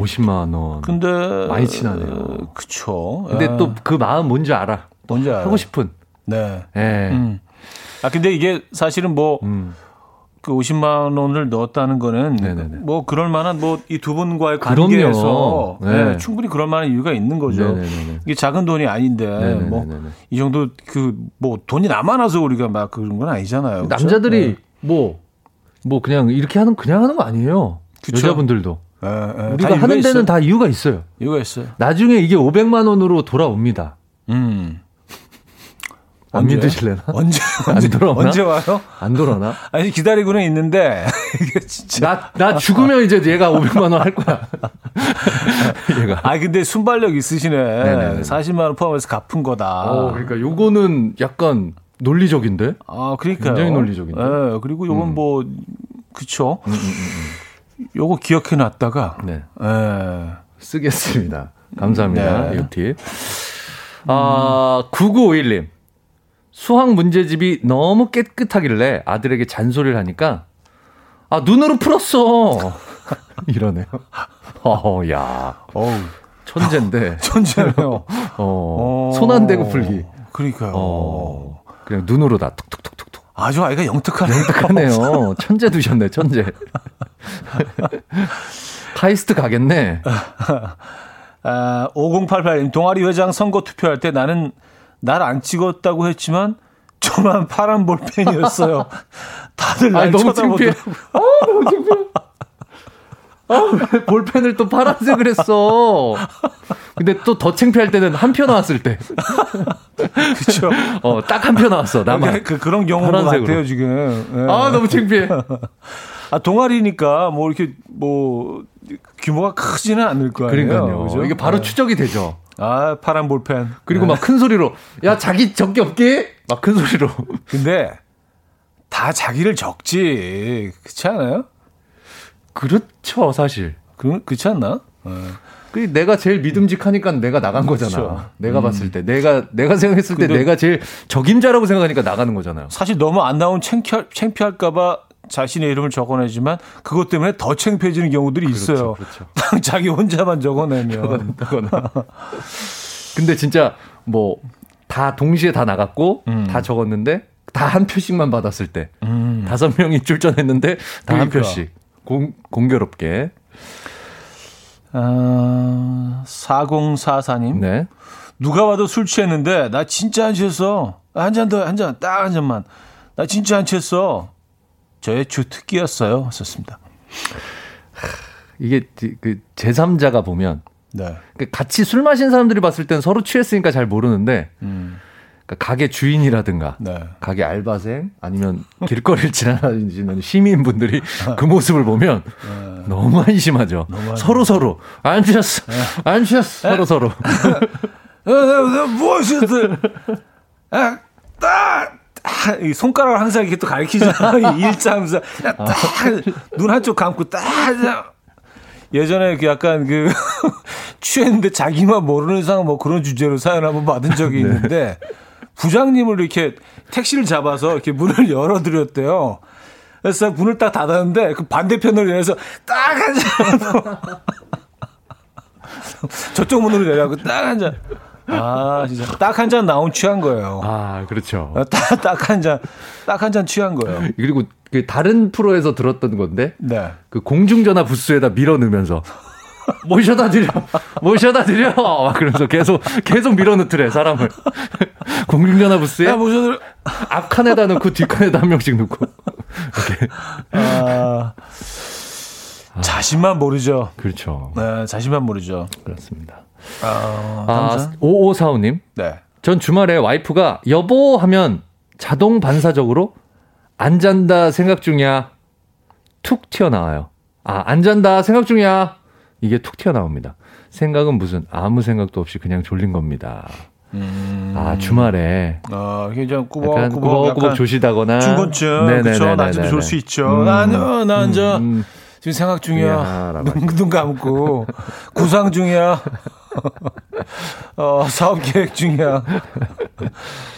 [SPEAKER 4] 50만 원.
[SPEAKER 1] 근데.
[SPEAKER 4] 많이 친하네요.
[SPEAKER 1] 어, 그쵸.
[SPEAKER 4] 근데
[SPEAKER 1] 예.
[SPEAKER 4] 또그 마음 뭔지 알아.
[SPEAKER 1] 뭔지 알아요.
[SPEAKER 4] 하고 싶은.
[SPEAKER 1] 네.
[SPEAKER 4] 예.
[SPEAKER 1] 음. 아, 근데 이게 사실은 뭐,
[SPEAKER 4] 음.
[SPEAKER 1] 그 50만 원을 넣었다는 거는
[SPEAKER 4] 네네네.
[SPEAKER 1] 뭐 그럴 만한 뭐 이 두 분과의. 관계에서
[SPEAKER 4] 네.
[SPEAKER 1] 네, 충분히 그럴 만한 이유가 있는 거죠.
[SPEAKER 4] 네네네네.
[SPEAKER 1] 이게 작은 돈이 아닌데. 뭐 이 정도 그 뭐 돈이 남아나서 우리가 막 그런 건 아니잖아요.
[SPEAKER 4] 남자들이
[SPEAKER 1] 네.
[SPEAKER 4] 뭐, 뭐 그냥 이렇게 하는, 그냥 하는 거 아니에요.
[SPEAKER 1] 그쵸.
[SPEAKER 4] 여자분들도.
[SPEAKER 1] 예, 예. 다
[SPEAKER 4] 우리가
[SPEAKER 1] 이유가
[SPEAKER 4] 하는 데는
[SPEAKER 1] 있어요.
[SPEAKER 4] 다 이유가 있어요.
[SPEAKER 1] 이유가 있어요.
[SPEAKER 4] 나중에 이게 500만 원으로 돌아옵니다.
[SPEAKER 1] 음.
[SPEAKER 4] 안
[SPEAKER 1] 언제?
[SPEAKER 4] 믿으실래나?
[SPEAKER 1] 언제
[SPEAKER 4] 안
[SPEAKER 1] 언제
[SPEAKER 4] 돌아오나?
[SPEAKER 1] 언제 와요?
[SPEAKER 4] 안 돌아나?
[SPEAKER 1] 아니 기다리고는 있는데 이게 진짜
[SPEAKER 4] 나, 나 죽으면 이제 얘가 500만 원 할 거야. 얘가.
[SPEAKER 1] 아 근데 순발력 있으시네.
[SPEAKER 4] 네네네.
[SPEAKER 1] 40만 원 포함해서 갚은 거다.
[SPEAKER 4] 어, 그러니까 요거는 약간 논리적인데?
[SPEAKER 1] 아, 그러니까요.
[SPEAKER 4] 굉장히 논리적인데.
[SPEAKER 1] 예, 그리고 요건
[SPEAKER 4] 음.
[SPEAKER 1] 뭐, 그쵸. 요거 기억해 놨다가,
[SPEAKER 4] 네.
[SPEAKER 1] 예.
[SPEAKER 4] 쓰겠습니다. 감사합니다.
[SPEAKER 1] 네.
[SPEAKER 4] 이 팁. 아, 9951님. 수학 문제집이 너무 깨끗하길래 아들에게 잔소리를 하니까, 아, 눈으로 풀었어. 이러네요. 어, 야.
[SPEAKER 1] 어우,
[SPEAKER 4] 천재인데.
[SPEAKER 1] 천재네요.
[SPEAKER 4] 어, 손 안 대고 풀기.
[SPEAKER 1] 그러니까요.
[SPEAKER 4] 어, 그냥 눈으로 다 툭툭툭툭툭.
[SPEAKER 1] 아주 아이가 영특하네요.
[SPEAKER 4] 하네요. 천재 두셨네, 천재. 카이스트 가겠네.
[SPEAKER 1] 아, 5088님, 동아리 회장 선거 투표할 때 나는 날 안 찍었다고 했지만, 저만 파란 볼펜이었어요. 다들 날
[SPEAKER 4] 아니, 너무 창피해.
[SPEAKER 1] 쳐다보더라고요.
[SPEAKER 4] 아, 너무 창피해. 아, 왜 볼펜을 또 파란색을 했어. 근데 또 더 창피할 때는 한 표 나왔을 때.
[SPEAKER 1] 그쵸.
[SPEAKER 4] 어, 딱 한 표 나왔어, 나만.
[SPEAKER 1] 그, 그런 경우인 것. 같아요, 지금. 예.
[SPEAKER 4] 아, 너무 창피해.
[SPEAKER 1] 아, 동아리니까 뭐 이렇게 뭐 규모가 크지는 않을 거 아니에요.
[SPEAKER 4] 그러니까요.
[SPEAKER 1] 그죠?
[SPEAKER 4] 이게 바로
[SPEAKER 1] 네.
[SPEAKER 4] 추적이 되죠.
[SPEAKER 1] 아, 파란 볼펜.
[SPEAKER 4] 그리고
[SPEAKER 1] 네.
[SPEAKER 4] 막큰 소리로, 야, 자기 적게 없게? 막 큰 소리로.
[SPEAKER 1] 근데 다 자기를 적지. 그렇지 않아요?
[SPEAKER 4] 그렇죠, 사실.
[SPEAKER 1] 그, 그렇지 않나? 네.
[SPEAKER 4] 그 내가 제일 믿음직하니까 내가 나간 거잖아.
[SPEAKER 1] 그렇죠.
[SPEAKER 4] 내가 봤을 때. 내가, 내가 생각했을 때 내가 제일 적임자라고 생각하니까 나가는 거잖아요.
[SPEAKER 1] 사실 너무 안 나온 창피할, 창피할까봐 자신의 이름을 적어내지만 그것 때문에 더 창피해지는 경우들이 있어요.
[SPEAKER 4] 그렇죠.
[SPEAKER 1] 자기 혼자만 적어내면.
[SPEAKER 4] 근데 진짜 뭐 다 동시에 다 나갔고
[SPEAKER 1] 음.
[SPEAKER 4] 다 적었는데 다 한 표씩만 받았을 때
[SPEAKER 1] 음.
[SPEAKER 4] 다섯 명이 출전했는데 다한
[SPEAKER 1] 그러니까.
[SPEAKER 4] 표씩 공, 공교롭게
[SPEAKER 1] 아, 4044님.
[SPEAKER 4] 네
[SPEAKER 1] 누가 봐도 술 취했는데 나 진짜 안 취했어. 한 잔 더, 한 잔, 딱 한 잔만. 나 진짜 안 취했어. 저의 주특기였어요. 썼습니다.
[SPEAKER 4] 이게 그 제3자가 보면
[SPEAKER 1] 네.
[SPEAKER 4] 그 같이 술 마신 사람들이 봤을 땐 서로 취했으니까 잘 모르는데
[SPEAKER 1] 음,
[SPEAKER 4] 그러니까 가게 주인이라든가
[SPEAKER 1] 네.
[SPEAKER 4] 가게 알바생 아니면 길거리를 지나다니는 시민분들이 그 모습을 보면 너무 한심하죠. 서로 서로. 안 취했어, 안 취했어, 서로 서로.
[SPEAKER 1] 무엇이든, 아, 딱, 아, 이 손가락을 항상 이렇게 또 가리키잖아. 이 일자하면서, 야, 딱, 눈 한쪽 감고, 딱, 예전에 그 약간 그, 취했는데 자기만 모르는 이상 뭐 그런 주제로 사연 한번 받은 적이 있는데, 부장님을 이렇게 택시를 잡아서 이렇게 문을 열어드렸대요. 그래서 문을 딱 닫았는데, 그 반대편으로 열어서 딱 앉아. 저쪽 문으로 내려가고 딱한 잔. 아, 진짜. 딱 한 잔 나온 취한 거예요.
[SPEAKER 4] 아 그렇죠.
[SPEAKER 1] 딱, 딱 한 잔, 딱 한 잔 취한 거예요.
[SPEAKER 4] 그리고 그 다른 프로에서 들었던 건데
[SPEAKER 1] 네.
[SPEAKER 4] 그 공중전화 부스에다 밀어 넣으면서 모셔다 드려, 모셔다 드려. 막 그러면서 계속 계속 밀어 넣더래 사람을. 공중전화 부스에
[SPEAKER 1] 야, 모셔들,
[SPEAKER 4] 앞칸에다 넣고 뒷칸에다 한 명씩 넣고. 이렇게.
[SPEAKER 1] 아, 자신만 모르죠.
[SPEAKER 4] 그렇죠.
[SPEAKER 1] 네, 자신만 모르죠.
[SPEAKER 4] 그렇습니다.
[SPEAKER 1] 아,
[SPEAKER 4] 아,
[SPEAKER 1] 감사.
[SPEAKER 4] 5545님.
[SPEAKER 1] 네.
[SPEAKER 4] 전 주말에 와이프가 여보 하면 자동 반사적으로 안 잔다 생각 중이야. 툭 튀어나와요. 아, 안 잔다 생각 중이야. 이게 툭 튀어나옵니다. 생각은 무슨 아무 생각도 없이 그냥 졸린 겁니다. 아, 주말에
[SPEAKER 1] 아, 이게 좀
[SPEAKER 4] 약간
[SPEAKER 1] 꾸벅 꾸벅
[SPEAKER 4] 꾸벅꾸벅
[SPEAKER 1] 약간
[SPEAKER 4] 조시다거나
[SPEAKER 1] 중건증 그렇죠. 낮에도 졸 수 있죠. 나는 나 앉아
[SPEAKER 4] 음,
[SPEAKER 1] 지금 생각
[SPEAKER 4] 야,
[SPEAKER 1] 중이야.
[SPEAKER 4] 라고
[SPEAKER 1] 눈, 눈 감고 구상 중이야. 어, 사업 계획 중이야.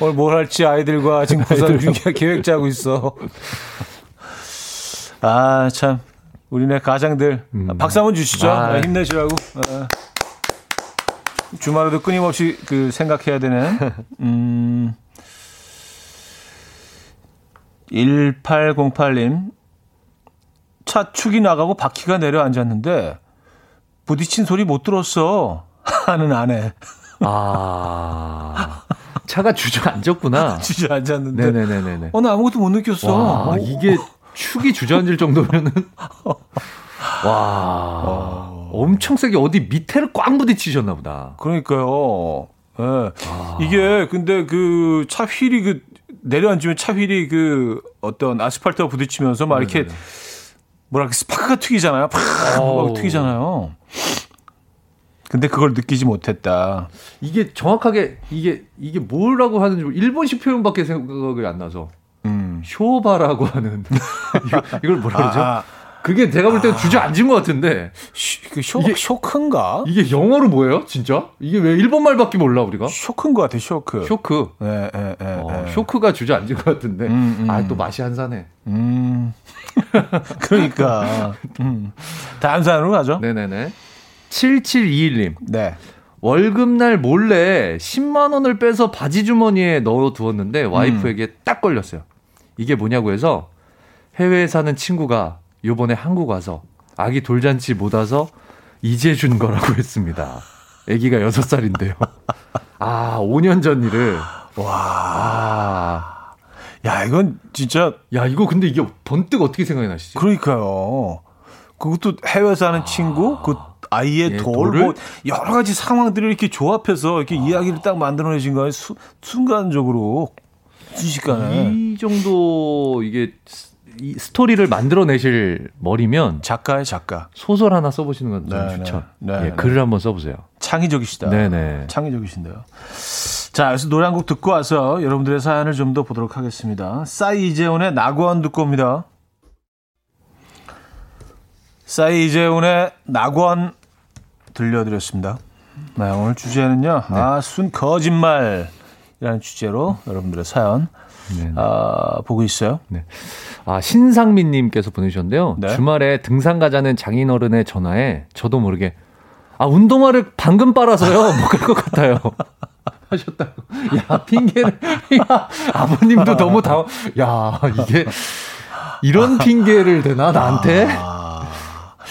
[SPEAKER 1] 오늘 뭘 할지 아이들과 지금 구상 중이야. 계획 짜고 있어. 아, 참. 우리네 가장들. 박수 한번 주시죠.
[SPEAKER 4] 아.
[SPEAKER 1] 네, 힘내시라고. 네. 주말에도 끊임없이 그 생각해야 되는. 음. 1808님. 차 축이 나가고 바퀴가 내려앉았는데 부딪힌 소리 못 들었어 하는 아내
[SPEAKER 4] 아. 차가 주저앉았구나.
[SPEAKER 1] 주저앉았는데
[SPEAKER 4] 네네네네네.
[SPEAKER 1] 어, 나 아무것도 못 느꼈어
[SPEAKER 4] 와,
[SPEAKER 1] 어,
[SPEAKER 4] 이게 축이 주저앉을 정도면은 와. 엄청 세게 어디 밑에를 꽉 부딪히셨나 보다.
[SPEAKER 1] 그러니까요. 예. 이게 근데 그 차 휠이 그 내려앉으면 차 휠이 그 어떤 아스팔트와 부딪히면서 막 이렇게 뭐랄까 스파크가 튀기잖아요. 팍! 튀기잖아요. 근데 그걸 느끼지 못했다.
[SPEAKER 4] 이게 정확하게 이게 이게 뭐라고 하는지 일본식 표현밖에 생각이 안 나서
[SPEAKER 1] 음.
[SPEAKER 4] 쇼바라고 하는 이걸 뭐라 그러죠?
[SPEAKER 1] 아,
[SPEAKER 4] 그게 내가 볼 때는 주저앉은 것 같은데
[SPEAKER 1] 쉬, 그 쇼,
[SPEAKER 4] 이게-
[SPEAKER 1] 쇼크인가?
[SPEAKER 4] 이게 영어로 뭐예요? 진짜? 이게 왜 일본 말밖에 몰라 우리가?
[SPEAKER 1] 쇼크인 것 같아, 쇼크.
[SPEAKER 4] 쇼크.
[SPEAKER 1] 예, 예, 예.
[SPEAKER 4] 어,
[SPEAKER 1] 예.
[SPEAKER 4] 쇼크가 주저앉은 것 같은데.
[SPEAKER 1] 음, 음.
[SPEAKER 4] 아또 맛이 한산해.
[SPEAKER 1] 음. 그러니까. 음. 다음 사연으로 가죠. 네.
[SPEAKER 4] 네네네. 7721님. 월급날 몰래 10만 원을 빼서 바지 주머니에 넣어 두었는데 와이프에게 딱 걸렸어요. 이게 뭐냐고 해서 해외에 사는 친구가 요번에 한국 와서 아기 돌잔치 못 와서 이제 준 거라고 했습니다. 아기가 6살인데요. 아, 5년 전 일을.
[SPEAKER 1] 와.
[SPEAKER 4] 아.
[SPEAKER 1] 야, 이건 진짜,
[SPEAKER 4] 야, 이거 근데 이게 번뜩 어떻게 생각이 나시지?
[SPEAKER 1] 그러니까요. 그것도 해외 사는 친구, 그 아이의
[SPEAKER 4] 예,
[SPEAKER 1] 돌? 뭐, 여러 가지 상황들을 이렇게 조합해서 이렇게 이야기를 딱 만들어내신 거예요. 수- 순간적으로. 순식간에.
[SPEAKER 4] 이 정도 이게 스- 이 스토리를 만들어내실 머리면
[SPEAKER 1] 작가의 작가.
[SPEAKER 4] 소설 하나 써보시는 건
[SPEAKER 1] 네, 네.
[SPEAKER 4] 추천.
[SPEAKER 1] 네,
[SPEAKER 4] 예,
[SPEAKER 1] 네.
[SPEAKER 4] 글을 한번 써보세요.
[SPEAKER 1] 창의적이시다.
[SPEAKER 4] 네네.
[SPEAKER 1] 창의적이신데요. 자, 그래서 노래 한 곡 듣고 와서 여러분들의 사연을 좀 더 보도록 하겠습니다. 싸이 이재훈의 낙원 듣고 옵니다. 싸이 이재훈의 낙원 들려드렸습니다. 네, 오늘 주제는요. 아, 순 거짓말 이라는 주제로 여러분들의 사연
[SPEAKER 4] 네.
[SPEAKER 1] 아, 보고 있어요.
[SPEAKER 4] 아, 신상민님께서 보내주셨는데요.
[SPEAKER 1] 네.
[SPEAKER 4] 주말에 등산 가자는 장인어른의 전화에 저도 모르게 아, 운동화를 방금 빨아서요. 못 갈 것 같아요. 하셨다고. 야, 핑계를. 야, 아버님도 너무 당황. 야, 이게 이런 핑계를 대나, 나한테?
[SPEAKER 1] 아,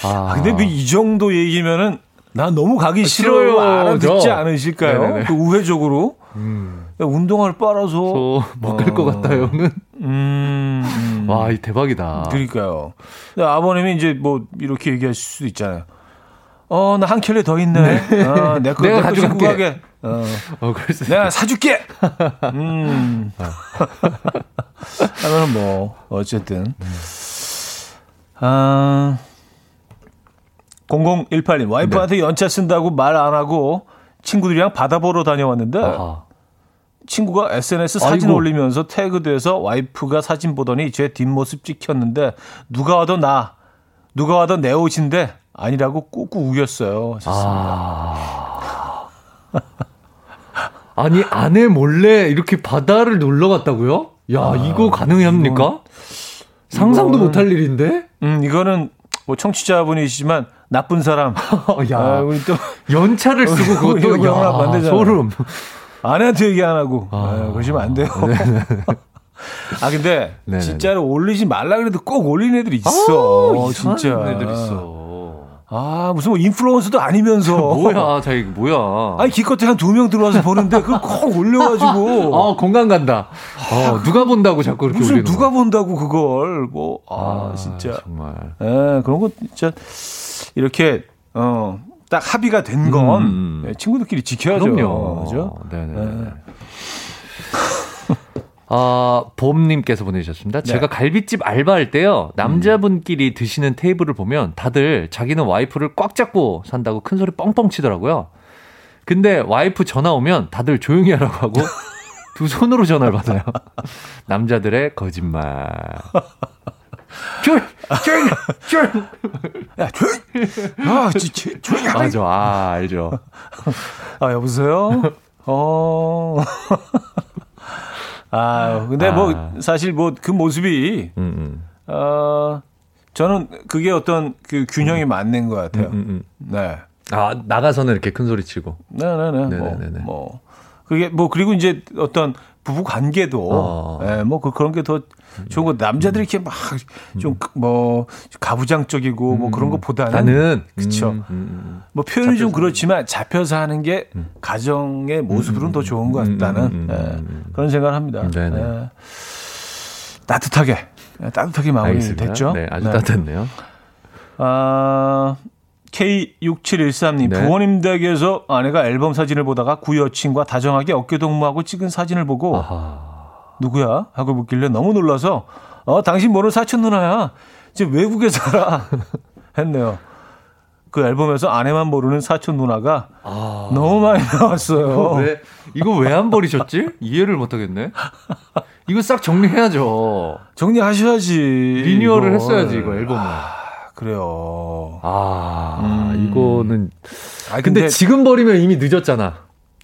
[SPEAKER 4] 아,
[SPEAKER 1] 근데 그 이 정도 얘기면은 나 너무 가기
[SPEAKER 4] 싫어요.
[SPEAKER 1] 싫어요. 알아듣지
[SPEAKER 4] 저.
[SPEAKER 1] 않으실까요? 그 우회적으로
[SPEAKER 4] 음,
[SPEAKER 1] 야, 운동화를 빨아서
[SPEAKER 4] 못갈것
[SPEAKER 1] 어.
[SPEAKER 4] 같아요는.
[SPEAKER 1] 음, 음.
[SPEAKER 4] 와, 이 대박이다.
[SPEAKER 1] 그러니까요. 아버님이 이제 뭐 이렇게 얘기하실 수도 있잖아요. 어, 나 한 켤레 더 있네. 어, 내 거,
[SPEAKER 4] 내가
[SPEAKER 1] 내거
[SPEAKER 4] 가져갈게.
[SPEAKER 1] 가게. 어,
[SPEAKER 4] 어, 그래서
[SPEAKER 1] 내가 사줄게. 음. 하면은 뭐 어쨌든. 아. 0018님 와이프한테 연차 쓴다고 말 안 하고 친구들이랑 바다 보러 다녀왔는데
[SPEAKER 4] 아하.
[SPEAKER 1] 친구가 SNS 사진
[SPEAKER 4] 아이고.
[SPEAKER 1] 올리면서 태그돼서 와이프가 사진 보더니 제 뒷모습 찍혔는데 누가 와도 나 누가 와도 내 옷인데 아니라고 꾹꾹 우겼어요.
[SPEAKER 4] 아. 아니, 아내 몰래 이렇게 바다를 놀러 갔다고요? 야, 이거 가능합니까? 상상도
[SPEAKER 1] 이거는-
[SPEAKER 4] 못할 일인데?
[SPEAKER 1] 음 이거는 뭐 청취자분이시지만 나쁜 사람.
[SPEAKER 4] 야,
[SPEAKER 1] 아, 우리 또
[SPEAKER 4] 연차를 쓰고 그것도
[SPEAKER 1] 안 되잖아요.
[SPEAKER 4] 소름.
[SPEAKER 1] 아내한테 얘기 안 하고
[SPEAKER 4] 아.
[SPEAKER 1] 아, 그러시면 안 돼요. 아 근데
[SPEAKER 4] 네네네.
[SPEAKER 1] 진짜로 올리지 말라 그래도 꼭 올리는 애들 있어.
[SPEAKER 4] 아우, 이상한
[SPEAKER 1] 진짜.
[SPEAKER 4] 애들 있어.
[SPEAKER 1] 아 무슨 뭐 인플루언서도 아니면서
[SPEAKER 4] 뭐야, 자, 이거 뭐야.
[SPEAKER 1] 아니 기껏해 한 두 명 들어와서 보는데 그걸 꼭 올려가지고
[SPEAKER 4] 아, 공감 간다. 어, 누가 본다고 자꾸 이렇게
[SPEAKER 1] 무슨 누가
[SPEAKER 4] 거야.
[SPEAKER 1] 본다고 그걸 뭐 아, 진짜
[SPEAKER 4] 정말.
[SPEAKER 1] 예 그런 거 진짜 이렇게 어 딱 합의가 된건
[SPEAKER 4] 음.
[SPEAKER 1] 예, 친구들끼리 지켜야죠.
[SPEAKER 4] 그럼요.
[SPEAKER 1] 그죠?
[SPEAKER 4] 네네.
[SPEAKER 1] 네.
[SPEAKER 4] 아, 봄님께서 보내주셨습니다. 제가 갈비집 알바할 때요, 남자분끼리 드시는 테이블을 보면 다들 자기는 와이프를 꽉 잡고 산다고 큰 소리 뻥뻥 치더라고요. 근데 와이프 전화 오면 다들 조용히 하라고 하고 두 손으로 전화를 받아요. 남자들의 거짓말. 조용, 조용, 조용.
[SPEAKER 1] 야, 조용! 아, 하라.
[SPEAKER 4] 맞아, 아, 알죠.
[SPEAKER 1] 아, 여보세요? 어. 아, 근데
[SPEAKER 4] 아.
[SPEAKER 1] 뭐, 사실 뭐, 그 모습이,
[SPEAKER 4] 음, 음,
[SPEAKER 1] 어, 저는 그게 어떤 그 균형이 맞는 것 같아요.
[SPEAKER 4] 음, 음.
[SPEAKER 1] 네.
[SPEAKER 4] 아, 나가서는 이렇게 큰 소리 치고.
[SPEAKER 1] 네네네. 뭐,
[SPEAKER 4] 네네네네.
[SPEAKER 1] 뭐, 그게 뭐, 그리고 이제 어떤 부부 관계도,
[SPEAKER 4] 어.
[SPEAKER 1] 예, 뭐, 그, 그런 게 더 좋은 거. 남자들이 이렇게 막, 좀, 뭐, 가부장적이고, 뭐, 그런 것보다는.
[SPEAKER 4] 나는.
[SPEAKER 1] 그쵸.
[SPEAKER 4] 음, 음,
[SPEAKER 1] 뭐 표현이 좀 그렇지만 잡혀서 하는 게 가정의 모습으로는 더 좋은 것 같다는
[SPEAKER 4] 음, 음,
[SPEAKER 1] 예,
[SPEAKER 4] 음.
[SPEAKER 1] 그런 생각을 합니다.
[SPEAKER 4] 네네.
[SPEAKER 1] 예. 따뜻하게 예, 따뜻하게 마무리
[SPEAKER 4] 알겠습니다.
[SPEAKER 1] 됐죠.
[SPEAKER 4] 네, 아주
[SPEAKER 1] 네.
[SPEAKER 4] 따뜻했네요.
[SPEAKER 1] 아, K6713님
[SPEAKER 4] 네.
[SPEAKER 1] 부모님 댁에서 아내가 앨범 사진을 보다가 구여친과 다정하게 어깨동무하고 찍은 사진을 보고
[SPEAKER 4] 아하.
[SPEAKER 1] 누구야 하고 묻길래 너무 놀라서 어 당신 모르는 사촌 누나야 지금 외국에 살아 했네요. 그 앨범에서 아내만 모르는 사촌 누나가
[SPEAKER 4] 아.
[SPEAKER 1] 너무 많이 나왔어요.
[SPEAKER 4] 왜 이거 왜 안 버리셨지? 이해를 못 하겠네. 이거 싹 정리해야죠.
[SPEAKER 1] 정리하셔야지.
[SPEAKER 4] 리뉴얼을
[SPEAKER 1] 이걸.
[SPEAKER 4] 했어야지 이거 앨범을.
[SPEAKER 1] 그래요.
[SPEAKER 4] 아,
[SPEAKER 1] 음.
[SPEAKER 4] 이거는
[SPEAKER 1] 아
[SPEAKER 4] 근데,
[SPEAKER 1] 근데,
[SPEAKER 4] 지금 버리면 이미 늦었잖아.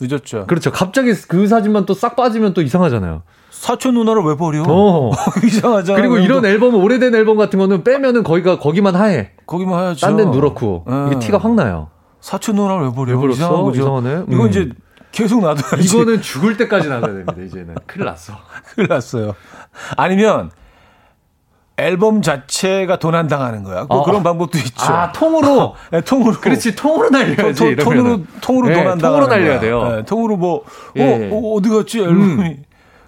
[SPEAKER 1] 늦었죠.
[SPEAKER 4] 그렇죠. 갑자기 그 사진만 또 싹 빠지면 또 이상하잖아요.
[SPEAKER 1] 사촌 누나를 왜 버려?
[SPEAKER 4] 어.
[SPEAKER 1] 이상하잖아.
[SPEAKER 4] 그리고 이런 앨범 오래된 앨범 같은 거는 빼면은 거기가 거기만 하얘.
[SPEAKER 1] 거기만 해야죠.
[SPEAKER 4] 딴 데는 누렇고
[SPEAKER 1] 예.
[SPEAKER 4] 이게 티가 확 나요.
[SPEAKER 1] 사촌 누나를 왜 버려?
[SPEAKER 4] 왜?
[SPEAKER 1] 이상한.
[SPEAKER 4] 이상하네. 음.
[SPEAKER 1] 이제 계속 놔둬야지.
[SPEAKER 4] 이거는 죽을 때까지 나가야 됩니다. 이제는 큰일 났어.
[SPEAKER 1] 큰일 났어요. 아니면 앨범 자체가 도난당하는 거야. 뭐
[SPEAKER 4] 어.
[SPEAKER 1] 그런 방법도 있죠.
[SPEAKER 4] 아 통으로.
[SPEAKER 1] 네, 통으로.
[SPEAKER 4] 그렇지 통으로 날려야지.
[SPEAKER 1] 통,
[SPEAKER 4] 이러면은.
[SPEAKER 1] 통으로 통으로
[SPEAKER 4] 네,
[SPEAKER 1] 도난당하는
[SPEAKER 4] 통으로 날려야
[SPEAKER 1] 거야.
[SPEAKER 4] 돼요.
[SPEAKER 1] 네, 통으로 뭐 어,
[SPEAKER 4] 예.
[SPEAKER 1] 어, 어 디 갔지 앨범이?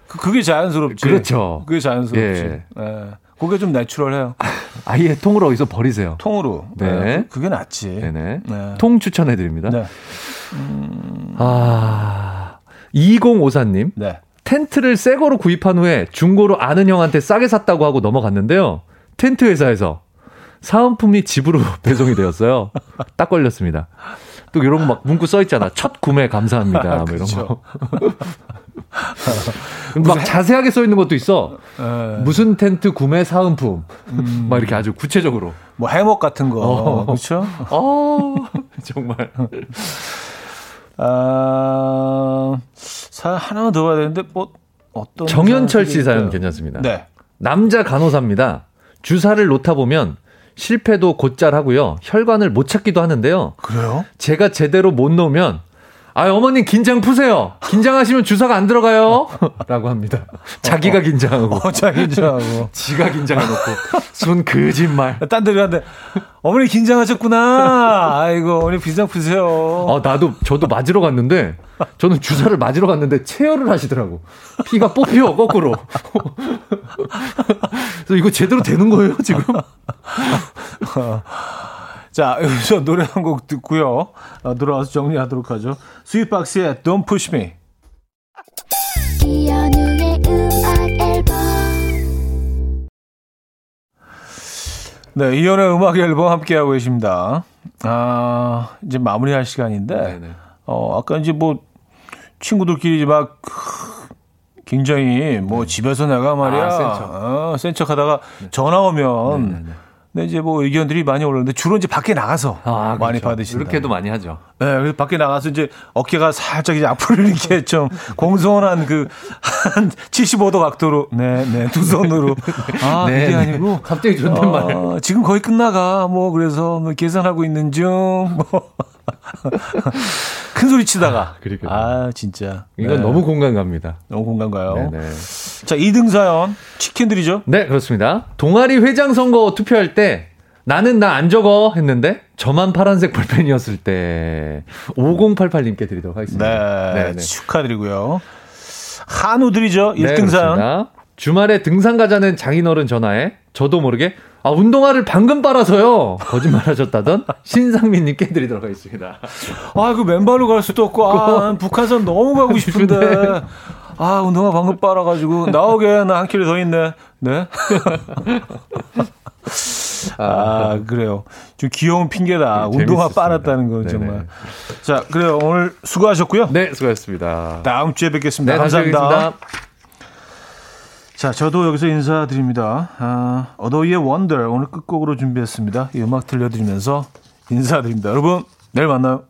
[SPEAKER 1] 그, 그게 자연스럽지.
[SPEAKER 4] 그렇죠.
[SPEAKER 1] 그게 자연스럽지.
[SPEAKER 4] 예.
[SPEAKER 1] 예. 그게 좀 내추럴해요.
[SPEAKER 4] 아예 통으로 어디서 버리세요.
[SPEAKER 1] 통으로.
[SPEAKER 4] 네.
[SPEAKER 1] 예, 그- 그게 낫지.
[SPEAKER 4] 네네.
[SPEAKER 1] 네.
[SPEAKER 4] 통 추천해 드립니다.
[SPEAKER 1] 네.
[SPEAKER 4] 아 2054님
[SPEAKER 1] 네.
[SPEAKER 4] 텐트를 새 거로 구입한 후에 중고로 아는 형한테 싸게 샀다고 하고 넘어갔는데요. 텐트 회사에서 사은품이 집으로 배송이 되었어요. 딱 걸렸습니다. 또 이런 거막 문구 써 있잖아. 첫 구매 감사합니다. 뭐 이런 거. 막 자세하게 써 있는 것도 있어.
[SPEAKER 1] 예.
[SPEAKER 4] 무슨 텐트 구매 사은품. 막 이렇게 아주 구체적으로.
[SPEAKER 1] 뭐 해먹 같은 거.
[SPEAKER 4] 어.
[SPEAKER 1] 그렇죠?
[SPEAKER 4] 어, 정말.
[SPEAKER 1] 아, 사 하나만 더 봐야 되는데 뭐 어떤
[SPEAKER 4] 정현철 씨
[SPEAKER 1] 사연?
[SPEAKER 4] 괜찮습니다.
[SPEAKER 1] 네.
[SPEAKER 4] 남자 간호사입니다. 주사를 놓다 보면 실패도 곧잘 하고요. 혈관을 못 찾기도 하는데요.
[SPEAKER 1] 그래요?
[SPEAKER 4] 제가 제대로 못 놓으면 아, 어머님 긴장 푸세요. 긴장하시면 주사가 안 들어가요. 라고 합니다. 자기가 긴장하고.
[SPEAKER 1] 어, 자기자하고.
[SPEAKER 4] 지가 긴장해놓고. 순 거짓말.
[SPEAKER 1] 딴 데로 한데 어머니 긴장하셨구나. 아이고 어머니 긴장 푸세요.
[SPEAKER 4] 아, 나도, 저도 맞으러 갔는데, 저는 주사를 맞으러 갔는데 체열을 하시더라고. 피가 뽑혀, 거꾸로. 그래서 이거 제대로 되는 거예요, 지금?
[SPEAKER 1] 자 여기서 노래 한 곡 듣고요. 어, 돌아와서 정리하도록 하죠. 스윗박스의 Don't Push Me.
[SPEAKER 6] 이현우의 음악 앨범
[SPEAKER 1] 네, 이현우의 음악 앨범 함께하고 계십니다. 아, 이제 마무리할 시간인데, 어, 아까 이제 뭐, 친구들끼리 막, 크, 굉장히 뭐, 집에서 내가 말이야,
[SPEAKER 4] 아, 센 척.
[SPEAKER 1] 어, 센척 하다가 전화 오면, 네, 이제 뭐 의견들이 많이 올라오는데, 주로 이제 밖에 나가서
[SPEAKER 4] 아,
[SPEAKER 1] 많이
[SPEAKER 4] 그렇죠.
[SPEAKER 1] 받으신다.
[SPEAKER 4] 이렇게도 많이 하죠.
[SPEAKER 1] 네, 그래서 밖에 나가서 이제 어깨가 살짝 이제 앞으로 이렇게 좀 공손한 그, 한 75도 각도로, 네, 네, 두 손으로. 아,
[SPEAKER 4] 네,
[SPEAKER 1] 그게
[SPEAKER 4] 네.
[SPEAKER 1] 아니고.
[SPEAKER 4] 갑자기 존댓말.
[SPEAKER 1] 어, 지금 거의 끝나가. 뭐, 그래서 뭐 계산하고 있는 중. 뭐. 큰 소리 치다가.
[SPEAKER 4] 아, 그러니까요.
[SPEAKER 1] 아, 진짜.
[SPEAKER 4] 이건
[SPEAKER 1] 네.
[SPEAKER 4] 너무 공감 갑니다.
[SPEAKER 1] 너무 공감 가요?
[SPEAKER 4] 네네.
[SPEAKER 1] 자, 2등 사연. 치킨들이죠?
[SPEAKER 4] 네, 그렇습니다. 동아리 회장 선거 투표할 때 나는 나 안 적어 했는데 저만 파란색 볼펜이었을 때 5088님께 드리도록 하겠습니다.
[SPEAKER 1] 네. 축하드리고요. 한우들이죠? 1등
[SPEAKER 4] 네,
[SPEAKER 1] 사연.
[SPEAKER 4] 주말에 등산 가자는 장인어른 전화에 저도 모르게 아 운동화를 방금 빨아서요 거짓말하셨다던 신상민님께 드리도록 하겠습니다.
[SPEAKER 1] 아, 그 맨발로 갈 수도 없고, 아, 난 북한산 너무 가고 싶은데. 아, 운동화 방금 빨아가지고 나오게 나 한 킬로 더 있네. 네. 아, 그래요. 좀 귀여운 핑계다.
[SPEAKER 4] 네,
[SPEAKER 1] 운동화. 빨았다는 거
[SPEAKER 4] 네네.
[SPEAKER 1] 정말. 자, 그래요. 오늘 수고하셨고요.
[SPEAKER 4] 네, 수고하셨습니다.
[SPEAKER 1] 다음 주에 뵙겠습니다.
[SPEAKER 4] 네, 감사합니다.
[SPEAKER 1] 자, 저도 여기서 인사드립니다. 아, 어더이의 원더 오늘 끝곡으로 준비했습니다. 이 음악 들려드리면서 인사드립니다. 여러분, 내일 만나요.